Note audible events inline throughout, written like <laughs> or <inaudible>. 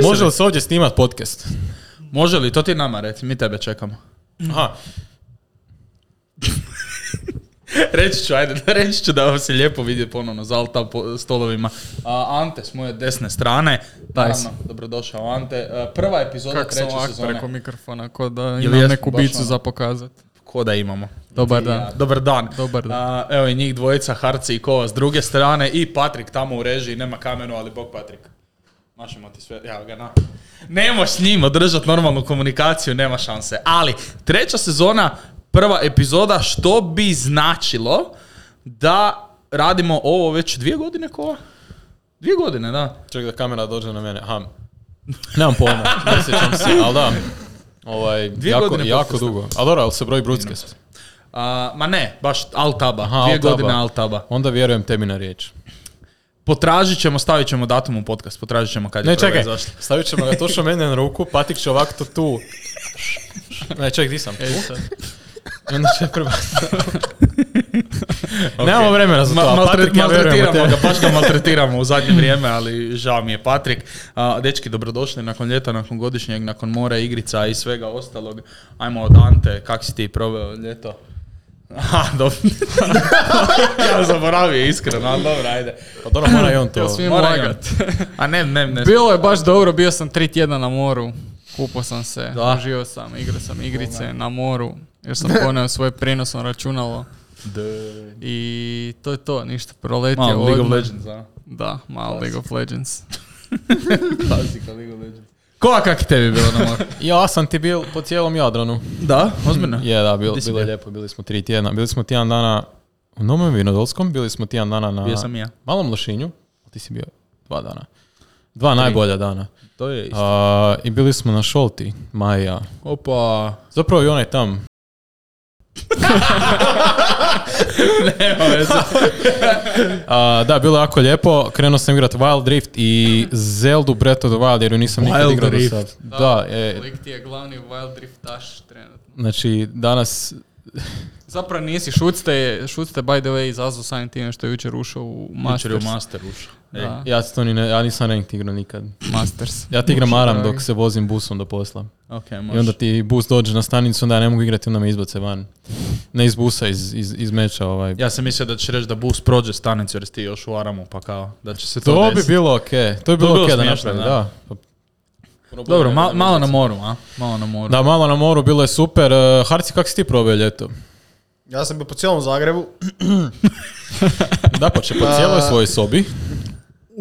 Jesi Može li? se ovdje snimat podcast? Može li? To ti nama reci, mi tebe čekamo. Aha, <laughs> reći ću, ajde, <laughs> reći ću da vam se lijepo vidi ponovno za alta po stolovima. A, Ante s moje desne strane. Naravno, dobrodošao Ante. E, Prva epizoda Kako sam treće ovak sezone. preko mikrofona, ko da imam neku baš bicu ono? za pokazat. Ko da imamo. Dobar dan. ja. Dobar dan. Dobar dan. A, evo i njih dvojica, Harci i Kova s druge strane i Patrik tamo u režiji, nema kameru, ali bog Patrik. Mašimo ti sve, evo ga na. Nemo s njim održati normalnu komunikaciju, nema šanse. Ali, treća sezona, prva epizoda, što bi značilo da radimo ovo već dvije godine, Kova? Dvije godine, da. ček da kamera dođe na mene. Aha, nemam pojma, <laughs> ne sjećam se, ali da. Ovaj, Dvije jako, godine jako podcasta. dugo. Ali dobro, ali se broji Bruckest. A, ma ne, baš Altaba. Aha, dvije Altaba. godine Altaba. Onda vjerujem tebi na riječ. Potražit ćemo, stavit ćemo datum u podcast, potražit ćemo kad je Ne, čekaj, izašla. stavit ćemo ga točno mene na ruku, Patik će ovako to tu. Ne, ček, di sam? Tu? I onda će prebaciti. <laughs> Nemamo vremena za to, Ma, maltre- ja maltretiramo tebe. ga, baš ga <laughs> maltretiramo u zadnje vrijeme, ali žao mi je Patrik. A, dečki, dobrodošli nakon ljeta, nakon godišnjeg, nakon mora, igrica i svega ostalog. Ajmo od Ante, kak si ti proveo ljeto? Aha, dobro. <laughs> ja zaboravio iskreno, ali dobro, ajde. Pa dobro, mora i on to. Mora i lagat? A ne, ne, ne. Bilo je baš dobro, bio sam tri tjedna na moru. Kupao sam se, Da. uživao sam, igrao sam igrice na moru. Jer sam poneo svoje prijenosno računalo. I to je to, ništa, proletio Malo League of. Legends, a? Da, malo League of Legends. <laughs> Klasika League of Legends. Ko, kak je tebi bilo na moru? <laughs> Ja sam ti bil po cijelom Jadranu. Da, ozbiljno? Je, da, bilo, bilo je bio? lijepo, bili smo tri tjedna. Bili smo tjedan dana u Novome Vinodolskom, bili smo tjedan dana na Bio sam ja. Malom Lošinju. Ti si bio dva dana. Dva najbolja dana. To je isto. A, I bili smo na Šolti, Maja. Opa. Zapravo i onaj tam. <laughs> Nema veze. A, da, bilo je jako lijepo. Krenuo sam igrat Wild Rift i Zeldu Breath of the Wild jer ju nisam nikad Wild igrao do Rift. sad. Da, e, Lik ti je glavni wild driftaš trenutno. znači danas Zapravo nisi, šucte, šucte by the way izazvao samim time što je jučer ušao u Jučer je u Master ušao. Ej. Da, ja, to ni ne, ja nisam ranked igrao nikad. Masters. Ja ti igram aram dok se vozim busom do posla. Ok, I onda ti bus dođe na stanicu, onda ja ne mogu igrati, onda me izbace van. Ne iz busa, iz, iz, iz meča. Ovaj. Ja sam mislio da ćeš reći da bus prođe stanicu jer si ti još u Aramu, pa kao da će se to, To bi bilo ok. To bi To bi bilo bilo ok da smiješno, napravi, da. da. Dobro, ma- malo na moru, a? Malo na moru. Da, malo na moru, bilo je super. Uh, Harci, kak si ti probao ljeto? Ja sam bio po cijelom Zagrebu, Da, pa će po cijeloj svojoj sobi.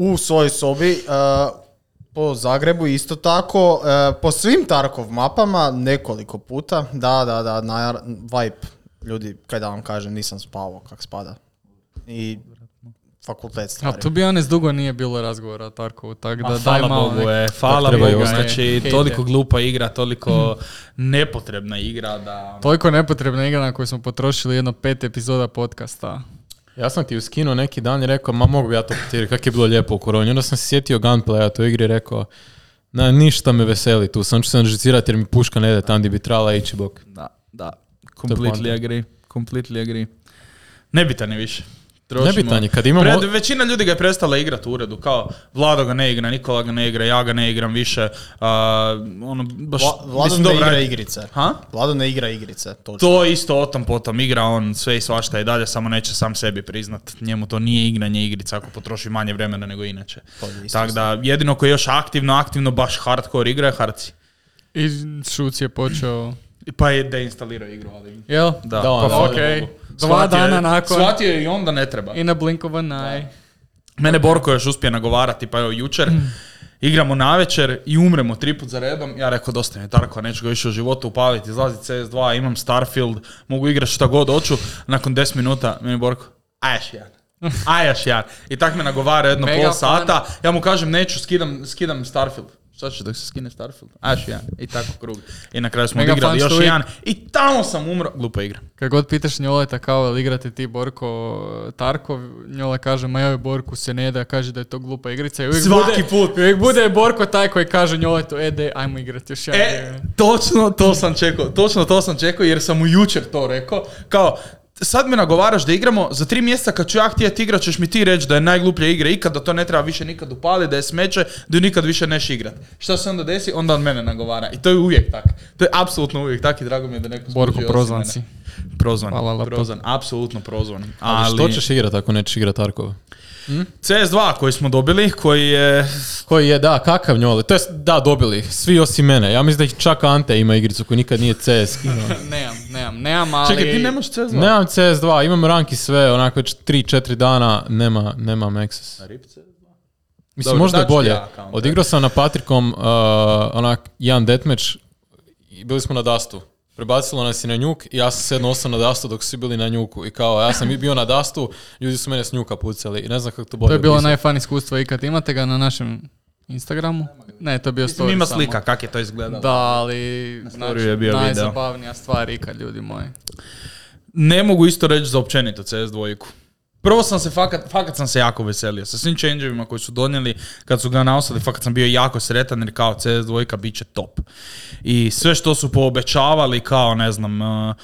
U svojoj sobi, uh, po Zagrebu isto tako, uh, po svim Tarkov mapama nekoliko puta, da, da, da, na vibe, ljudi, kaj da vam kažem, nisam spavao kak spada. I fakultet A stvari. to bi honest dugo nije bilo razgovora o Tarkovu, tako Ma, da daj hvala malo Bogu, nek- e, hvala Bogu, znači Hejte. toliko glupa igra, toliko <laughs> nepotrebna igra da... Toliko nepotrebna igra na koju smo potrošili jedno pet epizoda podcasta. Ja sam ti uskinuo neki dan i rekao, ma mogu bi ja to potirati, kak je bilo lijepo u koroni. Onda sam se sjetio gunplaya to igri i rekao, na, ništa me veseli tu, sam ću se anžicirati jer mi puška ne ide tam gdje bi trebala ići bok. Da, da. Completely agree. Completely agree. Nebitan je više. Trošimo- Nebitan je, kad imamo- Pred- većina ljudi ga je prestala igrati u uredu, kao Vlado ga ne igra, Nikola ga ne igra, ja ga ne igram više. a, ono, baš, Vla- Vlado mislim, ne dobro, igra igrice. Ha? Vlado ne igra igrice, točno. To isto o tom potom igra on sve i svašta i dalje, samo neće sam sebi priznat. Njemu to nije igranje igrica ako potroši manje vremena nego inače. To je isto Tako da jedino koji još aktivno, aktivno baš hardcore igra je Harci. I Šuc je počeo... Pa je deinstalirao igru, ali... Jel? Da, Da, pa da. Bogu. Dva dana nakon. Shvatio je i onda ne treba. In a blink of an eye. Mene Borko još uspije nagovarati, pa evo jučer igramo navečer i umremo tri put za redom. Ja rekao, dosta mi je Tarko, neću ga više u životu upaliti, izlazi CS2, imam Starfield, mogu igrati šta god hoću. Nakon 10 minuta, meni Borko, a još jedan. A jedan. I tak me nagovara jedno <laughs> Mega pol sata. Ja mu kažem, neću, skidam, skidam Starfield. Šta će dok se skine Starfield? A još jedan. I tako krug. I na kraju smo Mega odigrali još jedan. I tamo sam umro. Glupa igra. Kad god pitaš Njoleta kao jel igrate ti Borko Tarkov, Njole kaže ma joj Borku se ne da, kaže da je to glupa igrica. I uvijek Svaki bude, put. i uvijek bude Borko taj koji kaže Njoletu, e de, ajmo igrati još jedan. E, točno to sam čekao, točno to sam čekao jer sam mu jučer to rekao, kao, sad me nagovaraš da igramo, za tri mjeseca kad ću ja htjeti igrat, ćeš mi ti reći da je najgluplja igra ikad, da to ne treba više nikad upaliti, da je smeće, da ju nikad više neš igrat. Šta se onda desi? Onda on mene nagovara. I to je uvijek tak. To je apsolutno uvijek tak i drago mi je da neko Borko, prozvan si. Prozvan, Hvala prozvan, apsolutno prozvan. Ali, Ali, što ćeš igrat ako nećeš igrat Tarkova? CS2 koji smo dobili, koji je... Koji je, da, kakav njoli. To je, da, dobili. Svi osim mene. Ja mislim da ih čak Ante ima igricu koji nikad nije CS. <laughs> nemam, nemam, nemam, ali... Čekaj, ti nemaš CS2? Nemam CS2, imam rank i sve, onako već 3-4 dana nema, nemam access. Mislim, Dobro, možda je bolje. ja Odigrao sam na Patrikom uh, onak jedan deathmatch i bili smo na Dustu. Prebacilo nas je na njuk i ja sam se jedno osam na Dustu dok su bili na njuku. I kao, ja sam bio na Dustu, ljudi su mene s njuka pucali. I ne znam kako to bolje To je bilo najfan iskustvo ikad. Imate ga na našem Instagramu? Ne, to je bio Mislim, story ima samo. slika, kak je to izgledalo. Da, ali storiju znači, je bio video. najzabavnija stvar ikad, ljudi moji. Ne mogu isto reći za općenito CS2. Prvo sam se, fakat, fakat sam se jako veselio. Sa svim changeovima koji su donijeli, kad su ga nausali, fakat sam bio jako sretan jer kao CS2 bit će top. I sve što su poobećavali kao, ne znam, uh,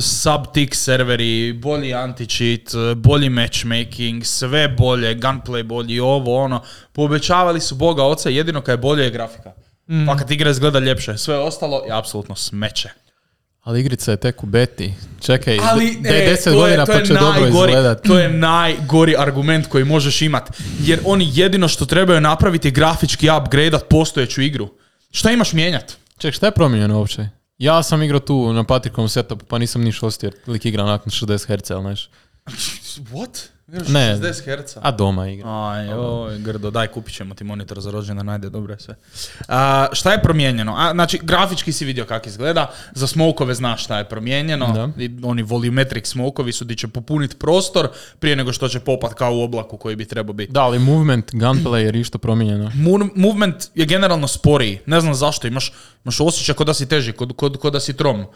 sub-tick serveri, bolji anti-cheat, uh, bolji matchmaking, sve bolje, gunplay bolji, ovo, ono. Poobećavali su boga oca, jedino kad je bolje je grafika. Fakat igra izgleda ljepše. Sve ostalo je apsolutno smeće. Ali igrica je tek u beti. Čekaj, Ali da je e, 10 to je- godina to pa će dobro najgori- izgledat. To je najgori argument koji možeš imat. Jer oni jedino što trebaju napraviti je grafički upgradeat postojeću igru. Šta imaš mijenjat? Ček, šta je promijenjeno uopće? Ja sam igrao tu na Patrikom setupu, pa nisam niš ostio jer lik igra onak na 60 Hz, ali znaš. What? Ne. 60 Hz. A doma igra. Aj, oj, grdo, daj, kupit ćemo ti monitor za rođendan, najde, dobro je sve. A, šta je promijenjeno? A, znači, grafički si vidio kako izgleda, za smokove znaš šta je promijenjeno, Da. I oni volumetric smokovi su di će popuniti prostor prije nego što će popat kao u oblaku koji bi trebao biti. Da, ali movement, gunplay je išto promijenjeno. Mo- movement je generalno sporiji. Ne znam zašto. Imaš, imaš osjećaj kod da si teži, kod, kod, kod da si trom.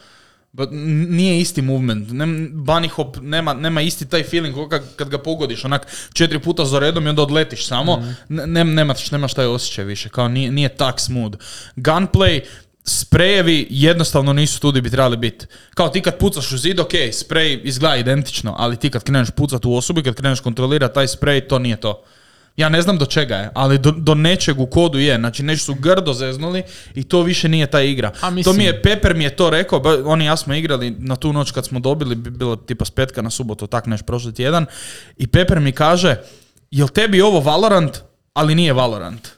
But nije isti movement. Nem, bunny hop nema, nema isti taj feeling kad, kad ga pogodiš. Onak četiri puta za redom i onda odletiš samo. Ne, nem- nemaš, nemaš taj osjećaj više. Kao nije, nije tak smooth. Gunplay, sprejevi jednostavno nisu tu gdje bi trebali biti. Kao ti kad pucaš u zid, ok, sprej izgleda identično, ali ti kad kreneš pucat u osobu i kad kreneš kontrolirati taj sprej, to nije to. Ja ne znam do čega je, ali do, do nečeg u kodu je. Znači, nešto su grdo zeznuli i to više nije ta igra. A To mi je, Pepper mi je to rekao, ba, oni ja smo igrali na tu noć kad smo dobili, bi- bilo tipa s petka na subotu, tak neš prošli tjedan, i Pepper mi kaže, jel tebi ovo Valorant, ali nije Valorant.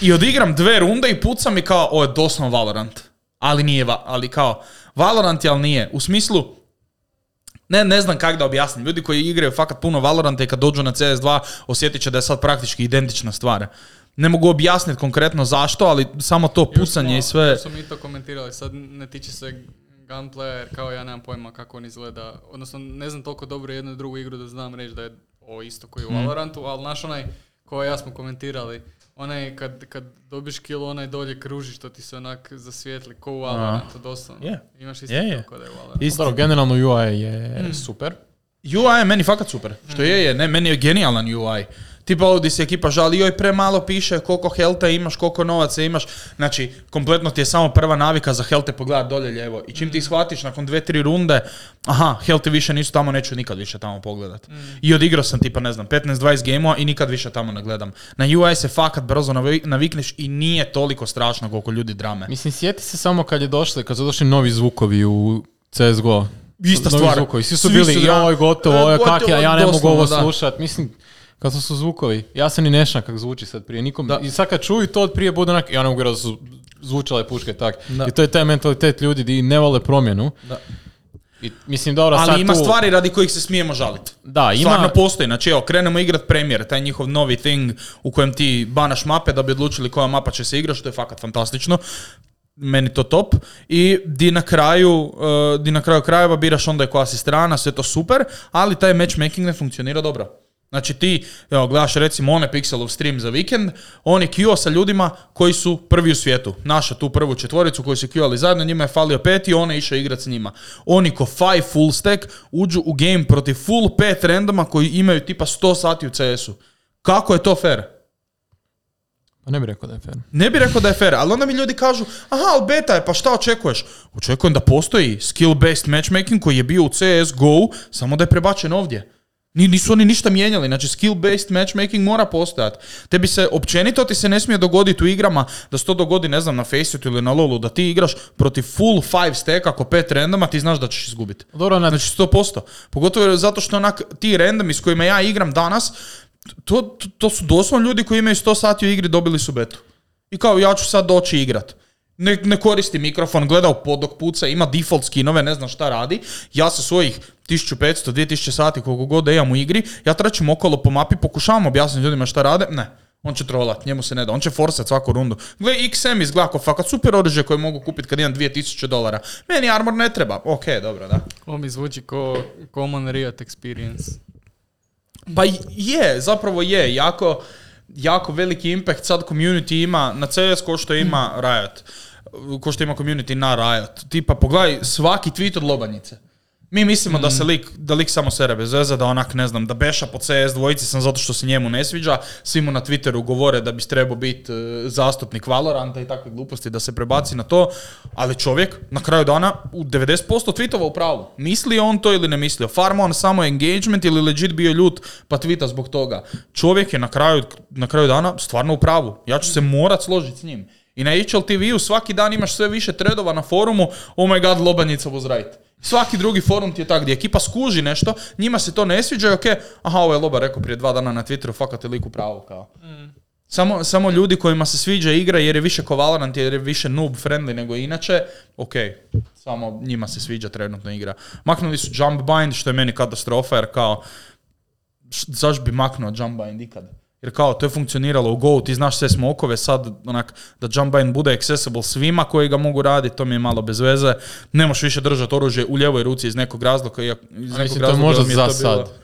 I odigram dve runde i pucam i kao, ovo je doslovno Valorant. Ali nije, ali kao, Valorant je, ali nije. U smislu, ne, ne znam kako da objasnim. Ljudi koji igraju fakat puno Valoranta i kad dođu na CS2 osjetit će da je sad praktički identična stvar. Ne mogu objasniti konkretno zašto, ali samo to pucanje i sve... Još smo mi to komentirali, sad ne tiče se gunplaya jer kao ja nemam pojma kako on izgleda. Odnosno ne znam toliko dobro jednu i drugu igru da znam reći da je ovo isto koji u Valorantu, ali naš onaj koji ja smo komentirali, onaj kad, kad dobiš kill, onaj dolje kruži što ti se onak zasvijetli, ko u Valorantu, doslovno. Je. Imaš isto je. to kao da je u. Dobro, generalno UI je super. UI je meni fakat super. Što je, je, ne, meni je genijalan UI. Tipa ovdje se ekipa žali, joj premalo piše koliko helta imaš, koliko novaca imaš. Znači, kompletno ti je samo prva navika za helte pogledat dolje lijevo. I čim ti shvatiš nakon dve, tri runde, aha, helti više nisu tamo, neću nikad više tamo pogledat. I odigrao sam tipa, ne znam, 15-20 gameova i nikad više tamo ne gledam. Na UI se fakat brzo navi- navikneš i nije toliko strašno koliko ljudi drame. Mislim, sjeti se samo kad je došli, kad su došli novi zvukovi u CSGO. Ista Novi stvar. Zvukovi. Svi su Svi bili, joj, gotovo, E, kak, ja, ja ne mogu ovo slušat. Mislim, kad su zvukovi, ja se ni nešam kak zvuči sad prije nikom. Da. I sad kad čuju to od prije bude onak, ja ne mogu da su zvučale puške tak. Da. I to je taj mentalitet ljudi di ne vole promjenu. Da. I, mislim, dobro, sad Ali ima tu- stvari radi kojih se smijemo žaliti. Da, ima... Stvarno postoji, znači evo, krenemo igrat premijer, taj njihov novi thing u kojem ti banaš mape da bi odlučili koja mapa će se igrati, što je fakat fantastično. Meni to top. I di na kraju, eh, di na kraju krajeva biraš onda je koja si strana, sve to super, ali taj matchmaking ne funkcionira dobro. Znači ti, evo, gledaš recimo one Pixelov stream za vikend, on je queuo sa ljudima koji su prvi u svijetu. Naša tu prvu četvoricu koji su queuali zajedno, njima je falio peti, on je išao igrat s njima. Oni ko five full stack uđu u game protiv full pet randoma koji imaju tipa 100 sati u CS-u. Kako je to fair? A ne bih rekao da je fair. Ne bi rekao da je fair, ali onda mi ljudi kažu, aha, ali beta je, pa šta očekuješ? Očekujem da postoji skill-based matchmaking koji je bio u CSGO, samo da je prebačen ovdje. Ni- Nisu oni ništa mijenjali, znači skill-based matchmaking mora postojati. Tebi se, općenito ti se ne smije dogoditi u igrama da se to dogodi, ne znam, na Faceitu ili na Lolu, da ti igraš protiv full five stack, ako pet randoma, ti znaš da ćeš izgubiti. Dobro, na, Znači 100%. Pogotovo zato što onak ti randomi s kojima ja igram danas, to, to, to su doslovno ljudi koji imaju 100 sati u igri, dobili su betu. I kao ja ću sad doći igrat. Ne, ne koristi mikrofon, gleda u pod dok puca, ima default skinove, ne znam šta radi. Ja sa svojih 1500, 2000 sati koliko god da imam u igri, ja trčim okolo po mapi, pokušavam objasniti ljudima šta rade, ne. On će trolat, njemu se ne da, on će forsat svaku rundu. Gle, XM izgleda kao fakat super oružje koje mogu kupiti kad imam 2000 dolara. Meni armor ne treba. Ok, dobro, da. Ovo mi zvuči ko common Riot experience. Pa je, zapravo je, jako, jako veliki impact sad community ima na CS ko što ima <clears throat> Riot. Ko što ima community na Riot. Tipa, pogledaj svaki tweet od lobanjice. Mi mislimo da se lik, da lik samo sere bez veze, da onak, ne znam, da beša po CS dvojici sam zato što se njemu ne sviđa, svi mu na Twitteru govore da bi trebao biti e, zastupnik Valoranta i takve gluposti da se prebaci na to, ali čovjek na kraju dana u 90% tweetova u pravu. Misli on to ili ne mislio? Farma on samo engagement ili legit bio ljut pa twita zbog toga. Čovjek je na kraju, na kraju dana stvarno u pravu. Ja ću se morat složiti s njim. I na HLTV-u svaki dan imaš sve više tredova na forumu, oh my god, lobanjica was right. Svaki drugi forum ti je tak gdje ekipa skuži nešto, njima se to ne sviđa i ok, aha, ovo je Loba rekao prije dva dana na Twitteru, fakat je lik u pravu, kao. Samo, samo ljudi kojima se sviđa igra jer je više ko Valorant, jer je više noob friendly nego inače, ok, samo njima se sviđa trenutno igra. Maknuli su Jump Bind, što je meni katastrofa, jer kao, zašto bi maknuo Jump Bind ikad? Jer kao, to je funkcioniralo u Go, ti znaš sve smokove, sad onak, da Jump Bind bude accessible svima koji ga mogu raditi, to mi je malo bez veze. Ne možeš više držati oružje u ljevoj ruci iz nekog razloga, iz nekog Mislim, to razloga možda mi je za to bilo- sad.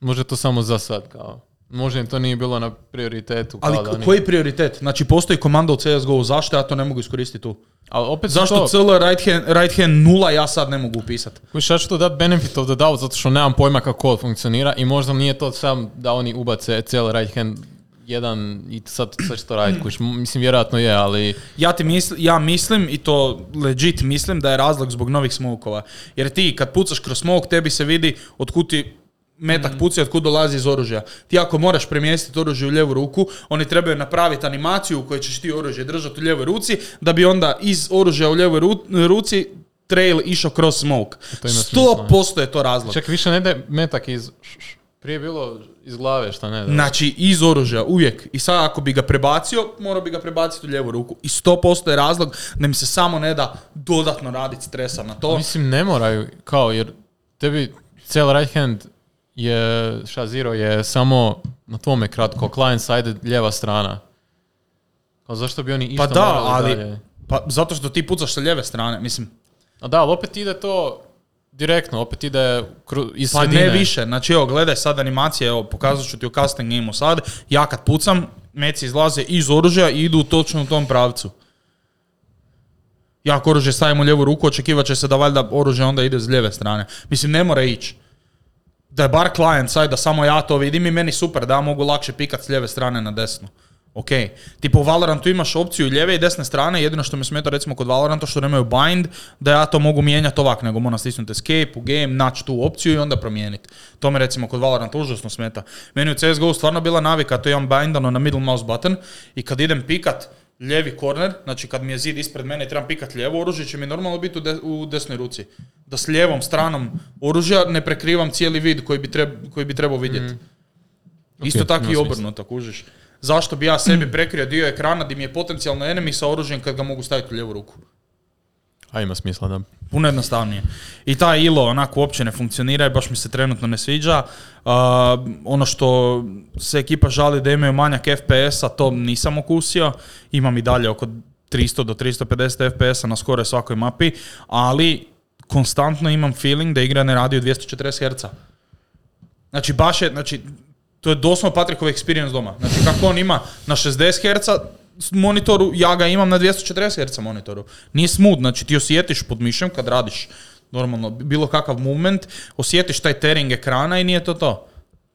Može to samo za sad, kao. Možda im to nije bilo na prioritetu. Ali ko- oni- koji prioritet? Znači, postoji komanda u CSGO, zašto ja to ne mogu iskoristiti tu? Ali opet Zašto to, CL right hand, right hand nula ja sad ne mogu upisati? Kuš, ja ću to dati benefit of the doubt zato što nemam pojma kako kod funkcionira i možda nije to sam da oni ubace cijeli right hand jedan i sad, sad će to raditi. Kuš, mislim, vjerojatno je, ali Ja, ti misl, ja mislim, i to legit mislim, da je razlog zbog novih smokova. Jer ti kad pucaš kroz smok, tebi se vidi otkud ti metak puca i otkud dolazi iz oružja. Ti ako moraš premjestiti oružje u lijevu ruku, oni trebaju napraviti animaciju u kojoj ćeš ti oružje držati u lijevoj ruci, da bi onda iz oružja u lijevoj ru- ruci trail išao kroz smoke. Sto posto je to razlog. čak više ne da je metak iz... Prije je bilo iz glave, šta ne da. Znači, iz oružja, uvijek. I sad ako bi ga prebacio, morao bi ga prebaciti u lijevu ruku. I 100% je razlog da mi se samo ne da dodatno raditi stresa na to. Mislim, ne moraju, kao, jer tebi cijel right hand je, šta zero je samo na tvome kratko, client side lijeva strana. Kao zašto bi oni isto Pa da, ali... dalje? Pa zato što ti pucaš sa lijeve strane, mislim. A da, ali opet ide to direktno, opet ide iz Pa sredine. ne više. Znači, evo, gledaj sad animacije, evo, pokazat ću ti u casting gameu sad. Ja kad pucam, meci izlaze iz oružja i idu točno u tom pravcu. Ja ako oružje stavim u lijevu ruku, očekivat će se da valjda oružje onda ide s lijeve strane. Mislim, ne mora ići. Da je bar client side, da samo ja to vidim i meni super, da ja mogu lakše pikat s lijeve strane na desno. Ok, tipo u Valorantu imaš opciju lijeve i desne strane, jedino što me smeta recimo kod Valoranta što nemaju bind, da ja to mogu mijenjati ovak, nego moram stisnuti escape u game, naći tu opciju i onda promijeniti. To me recimo kod Valoranta užasno smeta. Meni u CSGO stvarno bila navika, to imam bindano na middle mouse button i kad idem pikat lijevi korner, znači kad mi je zid ispred mene i trebam pikat lijevo, oružje će mi normalno biti u desnoj ruci. Da s lijevom stranom oružja ne prekrivam cijeli vid koji bi, treb- koji bi trebao vidjeti. Isto Ok, tako i obrnuto, kužiš. Zašto bi ja sebi prekrio dio ekrana gdje mi je potencijalno enemy sa oružjem kad ga mogu staviti u lijevu ruku? A ima smisla, da. Puno jednostavnije. I ta ILO onako uopće ne funkcionira i baš mi se trenutno ne sviđa. Uh, ono što se ekipa žali da imaju manjak FPS-a, to nisam okusio. Imam i dalje oko 300 do 350 FPS-a na skoro svakoj mapi, ali konstantno imam feeling da igra ne radi u 240 Hz. Znači baš je, znači, to je doslovno Patrickov experience doma. Znači kako on ima na 60 Hz monitoru, ja ga imam na 240 Hz monitoru. Nije smooth, znači ti osjetiš pod mišem kad radiš normalno bilo kakav movement, osjetiš taj tearing ekrana i nije to to.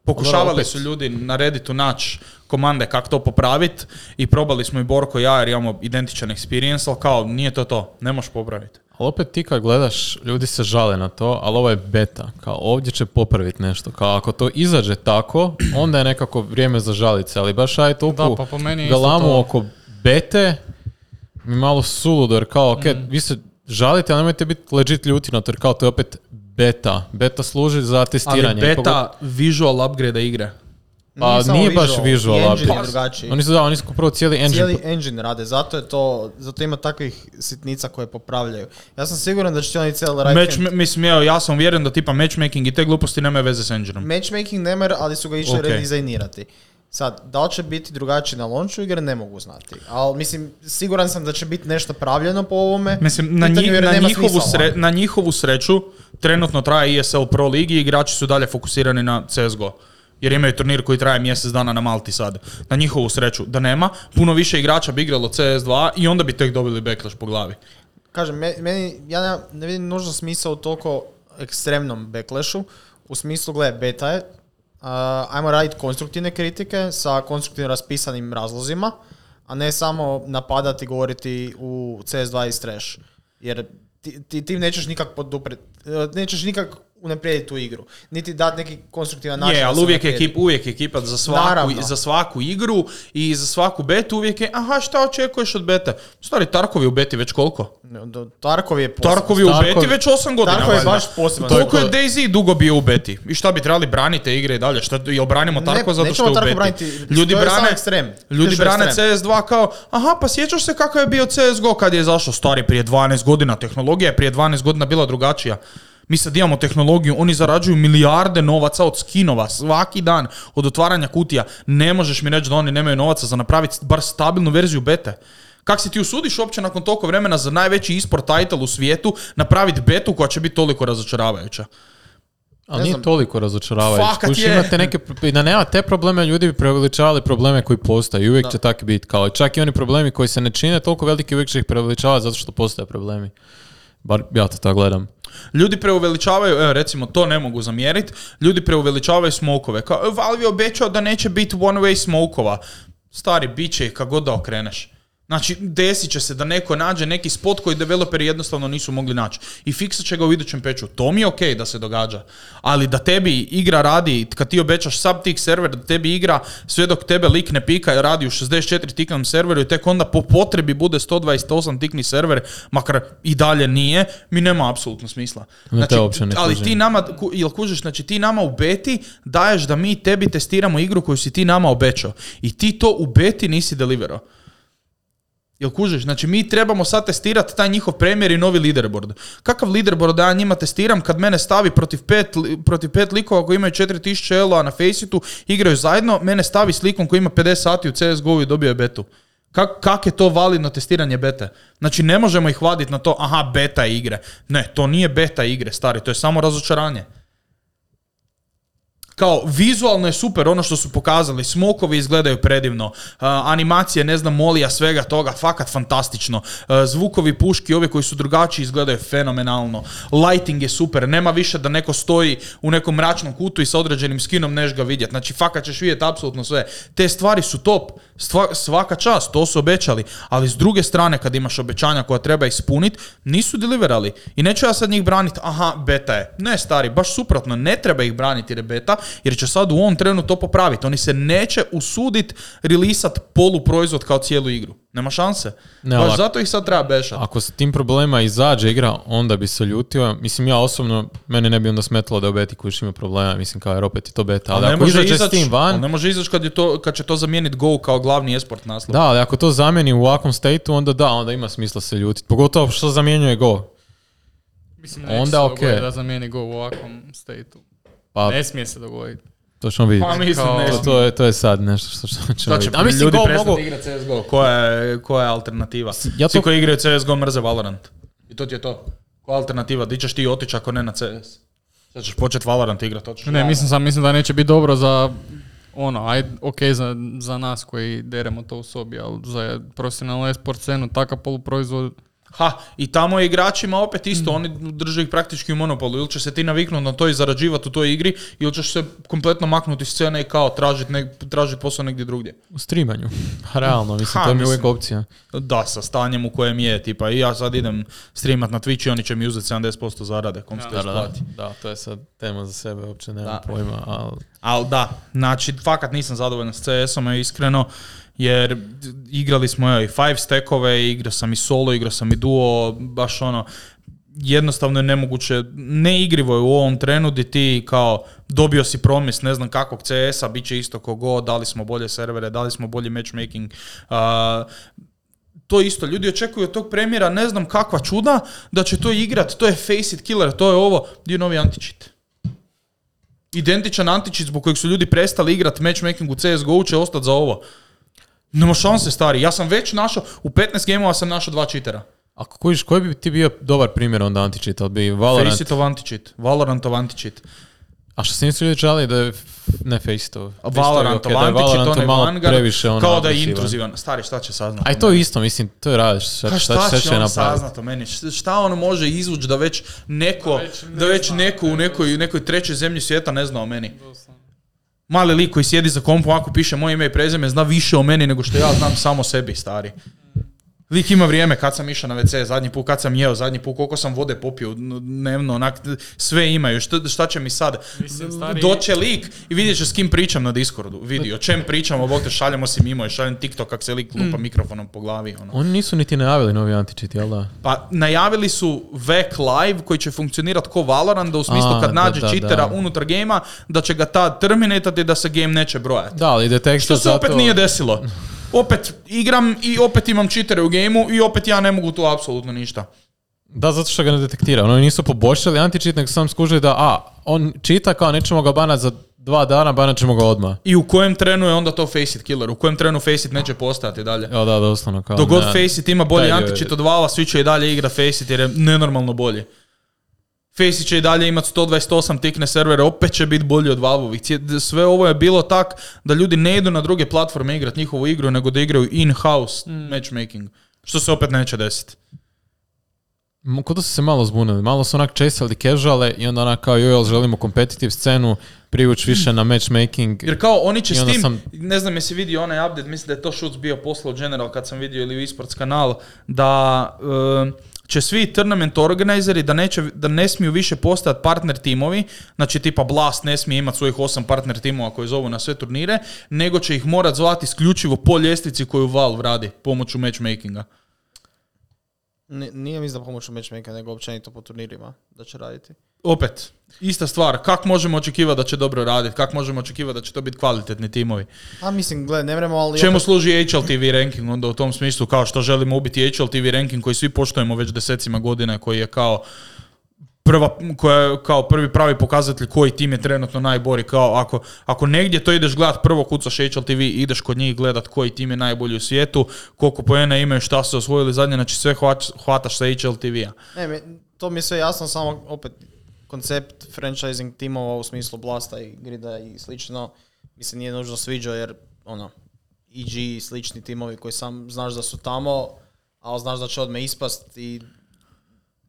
Pokušavali su ljudi na Redditu naći komande kako to popraviti i probali smo i Borko i ja jer imamo identičan experience, ali kao nije to to, ne možeš popraviti. Ali opet ti kad gledaš, ljudi se žale na to, ali ovo je beta. Kao ovdje će popraviti nešto. Kao ako to izađe tako, onda je nekako vrijeme za žalice. Ali baš aj toliko Da, pa galamu to. oko bete mi malo suludo jer kao, ok, Mm. vi se žalite, ali nemojte biti legit ljuti na to jer kao to je opet beta. Beta služi za testiranje. Ali beta visual upgrade igre. Pa samo nije baš visual engine je drugačiji. Oni su da, oni su prvo cijeli engine. Cijeli engine rade, zato je to, zato ima takvih sitnica koje popravljaju. Ja sam siguran da će ti oni cijeli right Match, hand- mislim, evo, ja sam uvjeren da tipa matchmaking i te gluposti nemaju veze s engineom. Matchmaking nema, ali su ga išli Ok. redizajnirati. Sad, da li će biti drugačiji na launchu igre, ne mogu znati. Ali mislim, siguran sam da će biti nešto pravljeno po ovome. Mislim, na, njih- na, njihovu sre- na njihovu sreću trenutno traje ESL Pro ligi i igrači su dalje fokusirani na CSGO. Jer imaju turnir koji traje mjesec dana na Malti sad. Na njihovu sreću da nema, puno više igrača bi igralo CS2 i onda bi tek dobili backlash po glavi. Kažem, me- meni, ja ne, vidim nužno smisao u toliko ekstremnom backlashu. U smislu, gle, beta je. Uh, ajmo raditi konstruktivne kritike sa konstruktivno raspisanim razlozima, a ne samo napadati i govoriti u CS2 is trash. Jer ti, ti, ti nećeš nikak podupret, uh, nećeš nikak unaprijediti tu igru. Niti dati neki konstruktivan način. Je, ali uvijek ekip, uvijek je ekipa za svaku, Naravno. za svaku igru i za svaku betu uvijek je, aha, šta očekuješ od bete? Stari, Tarkov je u beti već koliko? Do- Tarkov je. Tarkov je u Tarkov- beti već 8 godina. Tarkov je baš poseban. Koliko je DayZ dugo bio u beti? I šta bi trebali braniti te igre i dalje? Šta, jel branimo Ne, Tarko zato što je u beti? braniti, ljudi to brane, ekstrem. ljudi brane ekstrem. CS2 kao, aha, pa sjećaš se kakav je bio CSGO kad je izašao stari prije 12 godina. Tehnologija je prije 12 godina bila drugačija. Mi sad imamo tehnologiju, oni zarađuju milijarde novaca od skinova svaki dan, od otvaranja kutija. Ne možeš mi reći da oni nemaju novaca za napraviti bar stabilnu verziju bete. Kak si ti usudiš uopće nakon toliko vremena za najveći esport title u svijetu napraviti betu koja će biti toliko razočaravajuća? Ali nije znam. toliko razočaravajuće. Je. imate neke, i da nema te probleme, ljudi bi preveličavali probleme koji postoje i uvijek će tako biti. Kao čak i oni problemi koji se ne čine toliko veliki, uvijek će ih preveličavati zato što postoje problemi. Bar ja to tako gledam. Ljudi preuveličavaju, evo recimo to ne mogu zamjeriti, ljudi preuveličavaju smokove. Kao, "E, Valve je obećao da neće biti one way smokova. Stari, bit će ih kako god da okreneš. Znači, desit će se da neko nađe neki spot koji developeri jednostavno nisu mogli naći. I fiksat će ga u idućem peču. To mi je okej da se događa. Ali da tebi igra radi, kad ti obećaš subtick server, da tebi igra sve dok tebe lik ne pika i radi u 64 tiknom serveru i tek onda po potrebi bude 128 tikni server, makar i dalje nije, mi nema apsolutno smisla. Ne ali ti nama, jel kužiš, znači ti nama u beti daješ da mi tebi testiramo igru koju si ti nama obećao. I ti to u beti nisi deliverao. Jel kužiš? Znači mi trebamo sad testirati taj njihov premijer i novi leaderboard. Kakav leaderboard ja njima testiram kad mene stavi protiv pet, protiv pet likova koji imaju 4000 elo na Faceitu, igraju zajedno, mene stavi s likom koji ima 50 sati u CSGO i dobio je betu. Kak, kak je to validno testiranje bete? Znači ne možemo ih vaditi na to, aha, beta igre. Ne, to nije beta igre, stari, to je samo razočaranje kao vizualno je super ono što su pokazali, smokovi izgledaju predivno, uh, animacije, ne znam, molija, svega toga, fakat fantastično, Uh, zvukovi puški, ovi koji su drugačiji izgledaju fenomenalno, lighting je super, nema više da neko stoji u nekom mračnom kutu i sa određenim skinom neš ga vidjeti, znači fakat ćeš vidjeti apsolutno sve, te stvari su top, Svaka čast, to su obećali, ali s druge strane kad imaš obećanja koja treba ispuniti, nisu deliverali i neću ja sad njih braniti, aha, beta je, ne stari, baš suprotno, ne treba ih braniti jer je beta, jer će sad u ovom trenu to popraviti. Oni se neće usudit rilisat polu proizvod kao cijelu igru. Nema šanse. Ne, Baš ali- zato ih sad treba bešati. Ako s tim problema izađe igra, onda bi se ljutio. Mislim, ja osobno, mene ne bi onda smetalo da u beti kuš ima problema. Mislim, kao jer opet je to beta. Ali, ne ako izađe s izać- tim van, ali ne može izaći kad, je to, kad će to zamijeniti Go kao glavni esport naslov. da, ali ako to zamijeni u ovakvom stateu, onda da, onda ima smisla se ljutiti. Pogotovo što zamjenjuje Go. Mislim, Onda se okej. dogoditi da zamijeni go u ovakvom stateu. Pa, Ne smije se dogoditi. To ćemo vidjeti. Pa mislim, Kao- ne To, je, to je sad nešto što, što ćemo vidjeti. A mislim, ljudi Go mogu... igrati CSGO. Koja je, koja je alternativa? Ja Svi to- koji igraju CSGO mrze Valorant. I to ti je to. Koja je alternativa? Di ćeš ti otići ako ne na CS? Sad ćeš početi Valorant igrati. to ćeš Ne, Valorant. mislim sam, mislim da neće biti dobro za ono, aj, ok za, za nas koji deremo to u sobi, ali za profesionalnu esport scenu takav poluproizvod Ha, i tamo je igračima opet isto, oni drže ih praktički u monopolu. Ili će se ti naviknuti na to i zarađivati u toj igri, ili ćeš se kompletno maknuti iz scene i kao tražiti tražit posao negdje drugdje. U streamanju. <laughs> Realno, mislim, Ha, to mi je mislim. uvijek opcija. Da, sa stanjem u kojem je, tipa i ja sad idem streamat na Twitch i oni će mi uzeti 70% zarade, kom se to Da, da, da. to je sad tema za sebe, uopće nemam Da. pojma, ali... Ali da, znači, fakat nisam zadovoljan s CS-om, iskreno, jer igrali smo evo, i five stackove, igrao sam i solo, igrao sam i duo, baš ono, jednostavno je nemoguće, neigrivo je u ovom trenu di ti kao dobio si promis ne znam kakvog CS-a, bit će isto kogo, dali smo bolje servere, dali smo bolji matchmaking, a, to isto, ljudi očekuju od tog premijera ne znam kakva čuda da će to igrat, to je face it killer, to je ovo, di je novi anti-cheat identičan antičit zbog kojeg su ljudi prestali igrati matchmaking u CSGO će ostati za ovo. Nema šanse, stari. Ja sam već našao, u 15 gameova sam našao dva čitera. Ako kojiš, koji bi ti bio dobar primjer onda anti-cheat, ali bi Valorant... Faceit of anticheat, Valorantov anticheat. A što se nisu ljudi žali da je, ne Faceitov. Valorantov da je Valorantov onaj malo Vanguard, previše ono kao da je intruzivan. Stari, šta će saznati? A i to isto, mislim, to je radiš, šta, Pa šta, šta, šta će će on saznat o meni? Šta- on može izvući da već neko, Da već ne da već zna, neko u ne, nekoj, nekoj trećoj zemlji svijeta ne zna o meni? Mali lik koji sjedi za kompom, ako piše moje ime i prezime, zna više o meni nego što ja znam samo sebi, stari. Lik ima vrijeme kad sam išao na WC, zadnji put kad sam jeo, zadnji put koliko sam vode popio dnevno, onak, sve imaju. Šta, šta će mi sad? Mislim, stari- Doće lik i vidjet će s kim pričam na Discordu. Vidi, o čem pričamo, bog te šaljemo si mimo i šaljem TikTok kak se lik Mm. lupa mikrofonom po glavi. Ono. Oni nisu niti najavili novi anti-cheat, jel da? Pa najavili su VEC Live koji će funkcionirati ko Valorant, da u smislu A, kad da, nađe da, čitera da. unutar gema, da će ga tad terminatati da se game neće brojati. Da, ali detektor Što se opet zato- nije desilo. <laughs> Opet igram i opet imam čitere u gameu i opet ja ne mogu tu apsolutno ništa. Da, zato što ga ne detektira. Oni nisu poboljšali anti-cheat, nego sam skužili da, a, on čita kao nećemo ga banat za dva dana, banat ćemo ga odmah. I u kojem trenu je onda to Faceit killer? U kojem trenu Faceit neće postojati dalje? Evo da, doslovno kao. Dok god. Faceit ima bolji antičit od Vala, svi će i dalje igra Faceit jer je nenormalno bolji. Faceit će i dalje imati 128 tikne servere, opet će biti bolji od Valveovih. Cije- Sve ovo je bilo tak da ljudi ne idu na druge platforme igrati njihovu igru, nego da igraju in-house matchmaking. Što se opet neće desiti. Kod da su se malo zbunili, malo su onak česali casuale i onda onak kao joj, jel želimo competitive scenu, privući više na matchmaking. Jer kao oni će s tim, sam- ne znam jesi vidio onaj update, mislim da je to Šuc bio poslao General kad sam vidio ili u esports kanal, da e, će svi tournament organizeri da, neće, da ne smiju više postati partner timovi, znači tipa Blast ne smije imati svojih osam partner timova koji zovu na sve turnire, nego će ih morat zvati isključivo po ljestvici koju Valve radi pomoću matchmakinga. Ni- Nije mislim da pomoću matchmakinga, nego općenito po turnirima da će raditi. Opet, ista stvar, kak možemo očekivati da će dobro raditi, kak možemo očekivati da će to biti kvalitetni timovi. A mislim, gle, ne vremo, ali... Čemu opet- služi HLTV ranking onda u tom smislu kao što želimo ubiti HLTV ranking koji svi poštujemo već desecima godina koji je kao prva, koja kao prvi pravi pokazatelj koji tim je trenutno najbolji kao ako, ako negdje to ideš gledat prvo kucaš HLTV ideš kod njih gledat koji tim je najbolji u svijetu koliko poena imaju šta su osvojili zadnje znači sve hvataš, sa HLTV-a Ne, mi- to mi je sve jasno, samo opet koncept franchising timova u smislu Blasta i Grida i slično mi se nije nužno sviđao jer ono, EG i slični timovi koji sam znaš da su tamo, ali znaš da će odmah ispast i